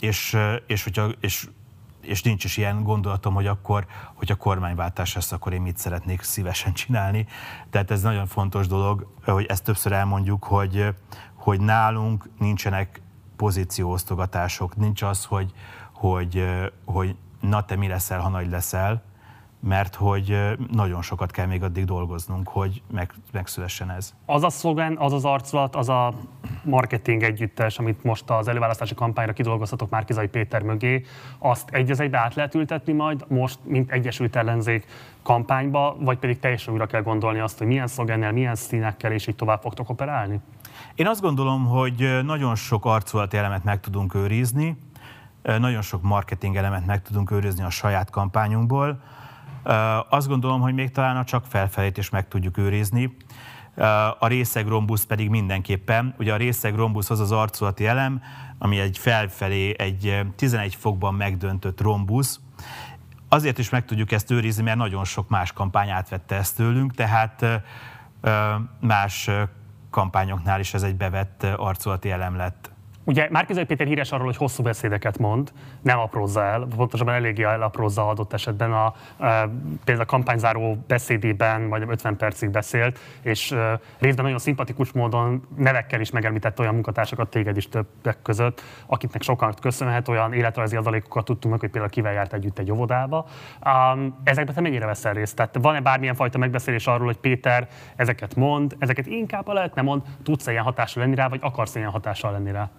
És, és, hogyha, és és nincs is ilyen gondolatom, hogy akkor, hogy a kormányváltás lesz, akkor én mit szeretnék szívesen csinálni. Tehát ez nagyon fontos dolog, hogy ezt többször elmondjuk, hogy, hogy nálunk nincsenek pozícióosztogatások, nincs az, hogy, hogy, hogy na te mi leszel, ha nagy leszel, mert hogy nagyon sokat kell még addig dolgoznunk, hogy meg, megszülessen ez. Az a szlogán, az az arculat, az a marketing együttes, amit most az előválasztási kampányra kidolgoztatok Márkizai Péter mögé, azt egy az egybe át lehet ültetni majd most, mint Egyesült Ellenzék kampányba, vagy pedig teljesen újra kell gondolni azt, hogy milyen szlogennel, milyen színekkel, és így tovább fogtok operálni? Én azt gondolom, hogy nagyon sok arculati elemet meg tudunk őrizni, nagyon sok marketing elemet meg tudunk őrizni a saját kampányunkból, azt gondolom, hogy még talán a csak felfelét is meg tudjuk őrizni. A részeg rombusz pedig mindenképpen. Ugye a részeg rombusz az az arculati elem, ami egy felfelé egy 11 fokban megdöntött rombusz. Azért is meg tudjuk ezt őrizni, mert nagyon sok más kampány átvette ezt tőlünk, tehát más kampányoknál is ez egy bevett arculati elem lett. Ugye Márkizai Péter híres arról, hogy hosszú beszédeket mond, nem aprózza el, pontosabban eléggé elaprózza adott esetben. A, a, például a kampányzáró beszédében majdnem 50 percig beszélt, és a, részben nagyon szimpatikus módon nevekkel is megemlített olyan munkatársakat téged is többek között, akiknek sokan köszönhet, olyan életrajzi adalékokat tudtunk meg, hogy például kivel járt együtt egy óvodába. Ezekben te mennyire veszel részt? Tehát van-e bármilyen fajta megbeszélés arról, hogy Péter ezeket mond, ezeket inkább, ha lehet nem mond, tudsz -e ilyen hatással lenni rá, vagy akarsz ilyen hatással lenni rá?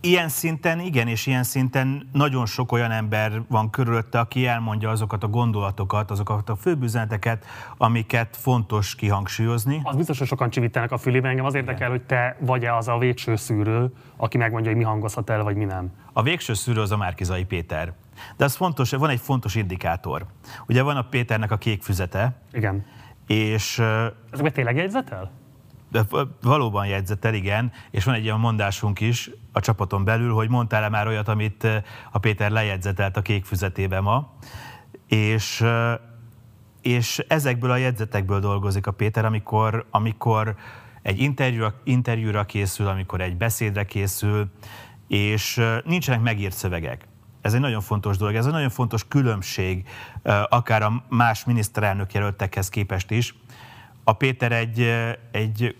Ilyen szinten igen, és ilyen szinten nagyon sok olyan ember van körülötte, aki elmondja azokat a gondolatokat, azokat a főbüzeneteket, amiket fontos kihangsúlyozni. Az biztos, hogy sokan csivítenek a fülében. Engem az érdekel, hogy te vagy-e az a végső szűrő, aki megmondja, hogy mi hangozhat el, vagy mi nem. A végső szűrő az a Márkizai Péter. De az fontos, van egy fontos indikátor. Ugye van a Péternek a kék füzete. Igen. És... Ezekben tényleg jegyzetel? De valóban jegyzetel, igen, és van egy olyan mondásunk is a csapaton belül, hogy mondtál-e már olyat, amit a Péter lejegyzetelt a kék füzetébe ma, és, és ezekből a jegyzetekből dolgozik a Péter, amikor, amikor egy interjúra, interjúra készül, amikor egy beszédre készül, és nincsenek megírt szövegek. Ez egy nagyon fontos dolog, ez egy nagyon fontos különbség, akár a más miniszterelnök jelöltekhez képest is. A Péter egy, egy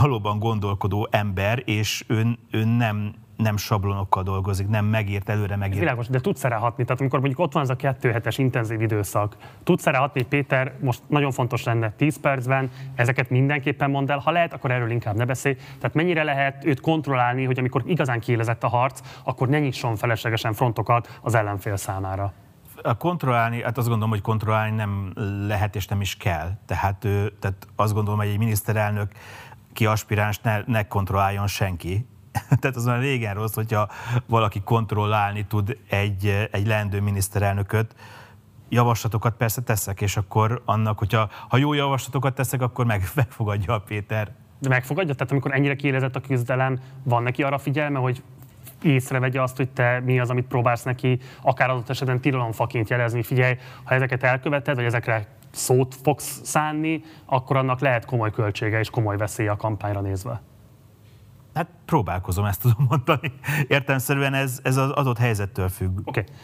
valóban gondolkodó ember, és ön, ön nem nem sablonokkal dolgozik, nem megírt, előre megírt. Világos, de tudsz erre hatni? Tehát amikor mondjuk ott van az a kettő hetes intenzív időszak, tudsz erre hatni, hogy Péter, most nagyon fontos lenne 10 percben, ezeket mindenképpen mondd el, ha lehet, akkor erről inkább ne beszélj. Tehát mennyire lehet őt kontrollálni, hogy amikor igazán kiélezett a harc, akkor ne nyisson feleslegesen frontokat az ellenfél számára? A kontrollálni, hát azt gondolom, hogy kontrollálni nem lehet és nem is kell. Tehát, ő, tehát azt gondolom, hogy egy miniszterelnök ki aspiráns ne, ne kontrolláljon senki, Tehát az már régen rossz, hogyha valaki kontrollálni tud egy, egy leendő miniszterelnököt, javaslatokat persze teszek, és akkor annak, hogyha ha jó javaslatokat teszek, akkor meg, megfogadja a Péter. De megfogadja? Tehát amikor ennyire kiélezett a küzdelem, van neki arra figyelme, hogy észrevegye azt, hogy te mi az, amit próbálsz neki, akár adott esetben tilalomfaként jelezni, figyelj, ha ezeket elköveted, vagy ezekre szót fogsz szánni, akkor annak lehet komoly költsége és komoly veszélye a kampányra nézve. Hát próbálkozom, ezt tudom mondani. Értelmszerűen ez, ez az adott helyzettől függ. Oké. Okay.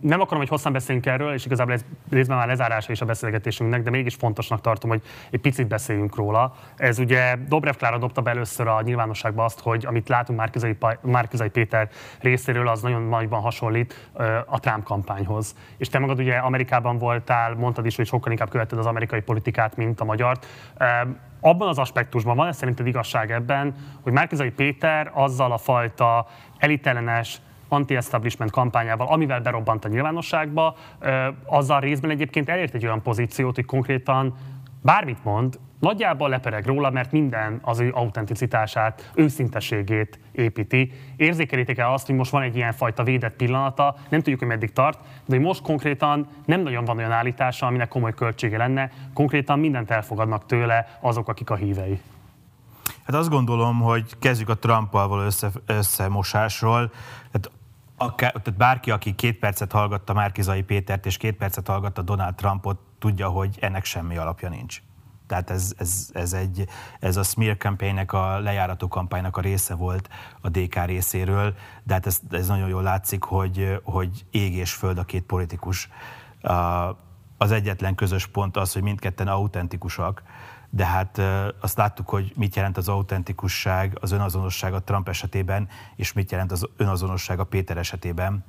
Nem akarom, hogy hosszan beszéljünk erről, és igazából ez részben már lezárása is a beszélgetésünknek, de mégis fontosnak tartom, hogy egy picit beszéljünk róla. Ez ugye Dobrev Klára dobta be először a nyilvánosságba azt, hogy amit látunk Márkizai, Márkizai Péter részéről, az nagyon nagyban hasonlít a Trump kampányhoz. És te magad ugye Amerikában voltál, mondtad is, hogy sokkal inkább követted az amerikai politikát, mint a magyart. Abban az aspektusban van-e szerinted igazság ebben, hogy Márkizai Péter azzal a fajta elitellenes, anti-establishment kampányával, amivel berobbant a nyilvánosságba, azzal részben egyébként elért egy olyan pozíciót, hogy konkrétan bármit mond, nagyjából lepereg róla, mert minden az ő autenticitását, őszintességét építi. Érzékelitek el azt, hogy most van egy ilyen fajta védett pillanata, nem tudjuk, hogy meddig tart, de hogy most konkrétan nem nagyon van olyan állítása, aminek komoly költsége lenne, konkrétan mindent elfogadnak tőle azok, akik a hívei. Hát azt gondolom, hogy kezdjük a Trumpal való össze, összemosásról. Hát akár, tehát bárki, aki két percet hallgatta Márkizai Pétert és két percet hallgatta Donald Trumpot, tudja, hogy ennek semmi alapja nincs. Tehát ez, ez, ez, egy, ez a smear campaignnek, a lejárató kampánynak a része volt a DK részéről, de hát ez, ez nagyon jól látszik, hogy, hogy ég és föld a két politikus. Az egyetlen közös pont az, hogy mindketten autentikusak, de hát azt láttuk, hogy mit jelent az autentikusság, az önazonosság a Trump esetében, és mit jelent az önazonosság a Péter esetében.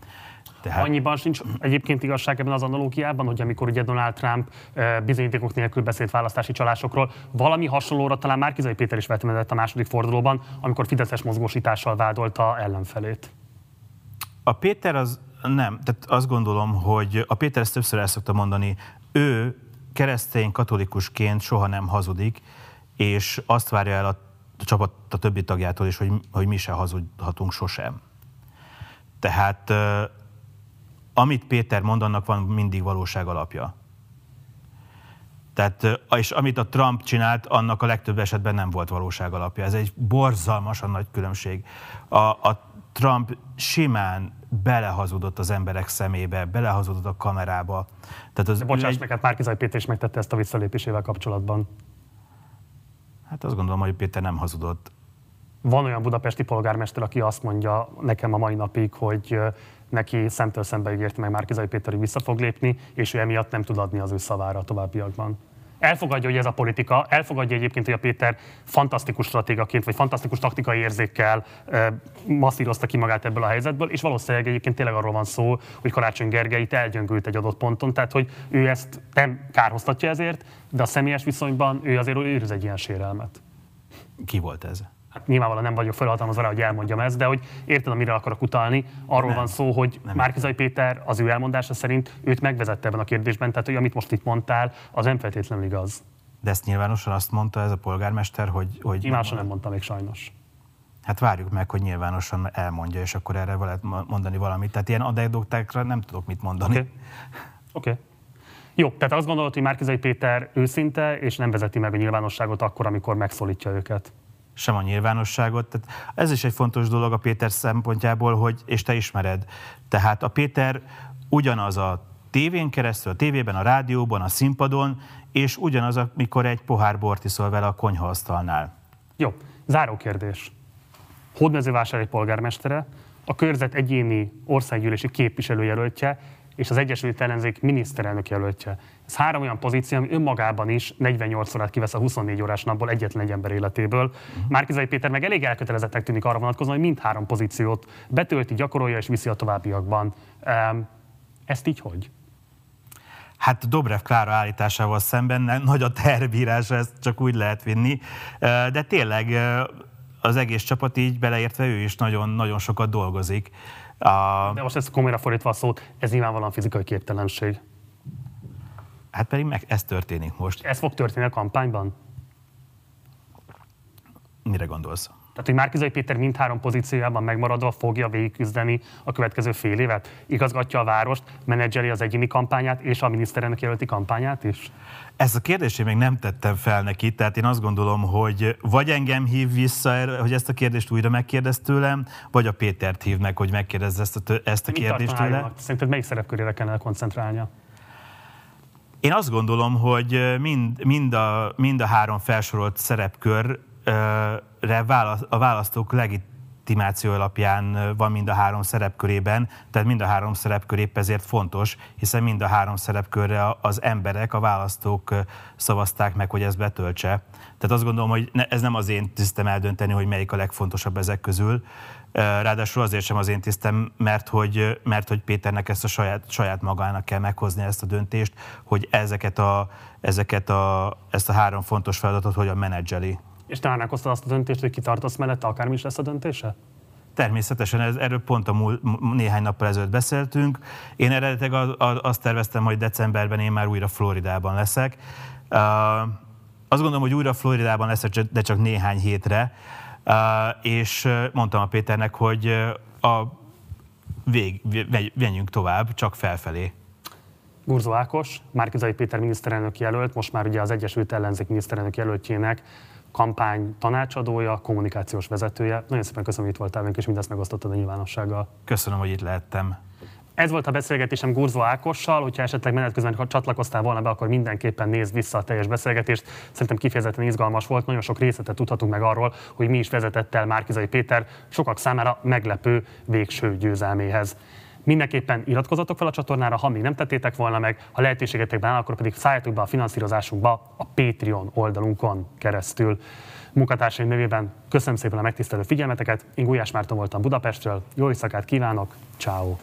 Tehát... Annyiban sincs egyébként igazság ebben az analógiában, hogy amikor ugye Donald Trump bizonyítékok nélkül beszélt választási csalásokról, valami hasonlóra talán Márkizai Péter is vetemedett a második fordulóban, amikor Fideszes mozgósítással vádolta ellenfelét. A Péter az nem, tehát azt gondolom, hogy a Péter ezt többször el szokta mondani, ő keresztény katolikusként soha nem hazudik, és azt várja el a csapat a többi tagjától is, hogy, hogy mi se hazudhatunk sosem. Tehát amit Péter mond, annak van mindig valóság alapja. Tehát, és amit a Trump csinált, annak a legtöbb esetben nem volt valóság alapja. Ez egy borzalmasan nagy különbség. A, a Trump simán belehazudott az emberek szemébe, belehazudott a kamerába. Tehát az De bocsáss egy... meg, hát Márkizaj Péter is megtette ezt a visszalépésével kapcsolatban. Hát azt gondolom, hogy Péter nem hazudott. Van olyan budapesti polgármester, aki azt mondja nekem a mai napig, hogy neki szemtől szembe ígért meg Márkizai Péter, hogy vissza fog lépni, és ő emiatt nem tud adni az ő szavára a továbbiakban. Elfogadja, hogy ez a politika, elfogadja egyébként, hogy a Péter fantasztikus stratégaként, vagy fantasztikus taktikai érzékkel e, masszírozta ki magát ebből a helyzetből, és valószínűleg egyébként tényleg arról van szó, hogy Karácsony Gergely itt elgyöngült egy adott ponton, tehát hogy ő ezt nem kárhoztatja ezért, de a személyes viszonyban ő azért őrz egy ilyen sérelmet. Ki volt ez? Hát nyilvánvalóan nem vagyok felhatalmazva rá, hogy elmondjam ezt, de hogy érted, amire akarok utalni. Arról nem, van szó, hogy Márkizai Péter az ő elmondása szerint őt megvezette ebben a kérdésben, tehát hogy amit most itt mondtál, az nem feltétlenül igaz. De ezt nyilvánosan azt mondta ez a polgármester, hogy... hogy nyilvánosan nem mondta még sajnos. Hát várjuk meg, hogy nyilvánosan elmondja, és akkor erre lehet mondani valamit. Tehát ilyen adekdoktákra nem tudok mit mondani. Oké. Okay. Okay. Jó, tehát azt gondolod, hogy Márkizai Péter őszinte, és nem vezeti meg a nyilvánosságot akkor, amikor megszólítja őket sem a nyilvánosságot. Tehát ez is egy fontos dolog a Péter szempontjából, hogy, és te ismered. Tehát a Péter ugyanaz a tévén keresztül, a tévében, a rádióban, a színpadon, és ugyanaz, amikor egy pohár bort iszol vele a konyhaasztalnál. Jó, záró kérdés. Hódmezővásári polgármestere, a körzet egyéni országgyűlési képviselőjelöltje és az Egyesült Ellenzék miniszterelnök jelöltje. Ez három olyan pozíció, ami önmagában is 48 órát kivesz a 24 órás napból egyetlen egy ember életéből. Uh-huh. Márkizai Péter meg elég elkötelezettnek tűnik arra vonatkozóan, hogy mindhárom pozíciót betölti, gyakorolja és viszi a továbbiakban. Ezt így hogy? Hát Dobrev Klára állításával szemben nagy a tervírás, ezt csak úgy lehet vinni. De tényleg az egész csapat így beleértve ő is nagyon-nagyon sokat dolgozik. De most ezt komolyra fordítva a szót, ez nyilvánvalóan fizikai képtelenség. Hát pedig meg ez történik most. Ez fog történni a kampányban? Mire gondolsz? Tehát, hogy Márkizai Péter mindhárom pozíciójában megmaradva fogja végigküzdeni a következő fél évet? Igazgatja a várost, menedzseri az egyéni kampányát és a miniszterelnök jelölti kampányát is? Ezt a kérdést én még nem tettem fel neki, tehát én azt gondolom, hogy vagy engem hív vissza, hogy ezt a kérdést újra megkérdez tőlem, vagy a Pétert hív meg, hogy megkérdezze ezt a, ezt a kérdést tőle. Szerinted melyik szerepkörére kellene koncentrálnia? Én azt gondolom, hogy mind, mind, a, mind a három felsorolt szerepkör a választók legitimáció alapján van mind a három szerepkörében, tehát mind a három szerepkör épp ezért fontos, hiszen mind a három szerepkörre az emberek, a választók szavazták meg, hogy ezt betöltse. Tehát azt gondolom, hogy ez nem az én tisztem eldönteni, hogy melyik a legfontosabb ezek közül. Ráadásul azért sem az én tisztem, mert hogy, mert hogy Péternek ezt a saját, saját magának kell meghozni ezt a döntést, hogy ezeket a, ezeket a, ezt a három fontos feladatot hogyan menedzseli. És te már azt a döntést, hogy kitartasz mellette, akármi is lesz a döntése? Természetesen, ez, erről pont a múl, néhány nappal ezelőtt beszéltünk. Én eredetileg azt terveztem, hogy decemberben én már újra Floridában leszek. Uh, azt gondolom, hogy újra Floridában leszek, de csak néhány hétre. És mondtam a Péternek, hogy a vég, menjünk tovább, csak felfelé. Gurzó Ákos, Márkizai Péter miniszterelnök jelölt, most már ugye az Egyesült Ellenzék miniszterelnök jelöltjének kampány tanácsadója, kommunikációs vezetője. Nagyon szépen köszönöm, hogy itt voltál velünk, és mindezt megosztottad a nyilvánossággal. Köszönöm, hogy itt lehettem. Ez volt a beszélgetésem Gurzó Ákossal, hogyha esetleg menet közben csatlakoztál volna be, akkor mindenképpen nézd vissza a teljes beszélgetést. Szerintem kifejezetten izgalmas volt, nagyon sok részletet tudhatunk meg arról, hogy mi is vezetett el Márkizai Péter sokak számára meglepő végső győzelméhez. Mindenképpen iratkozzatok fel a csatornára, ha még nem tettétek volna meg, ha lehetőségetekben áll, akkor pedig szálljatok be a finanszírozásunkba a Patreon oldalunkon keresztül. Munkatársaim nevében köszönöm szépen a megtisztelő figyelmeteket, én Gulyás Márton voltam Budapestről, jó éjszakát kívánok, ciao.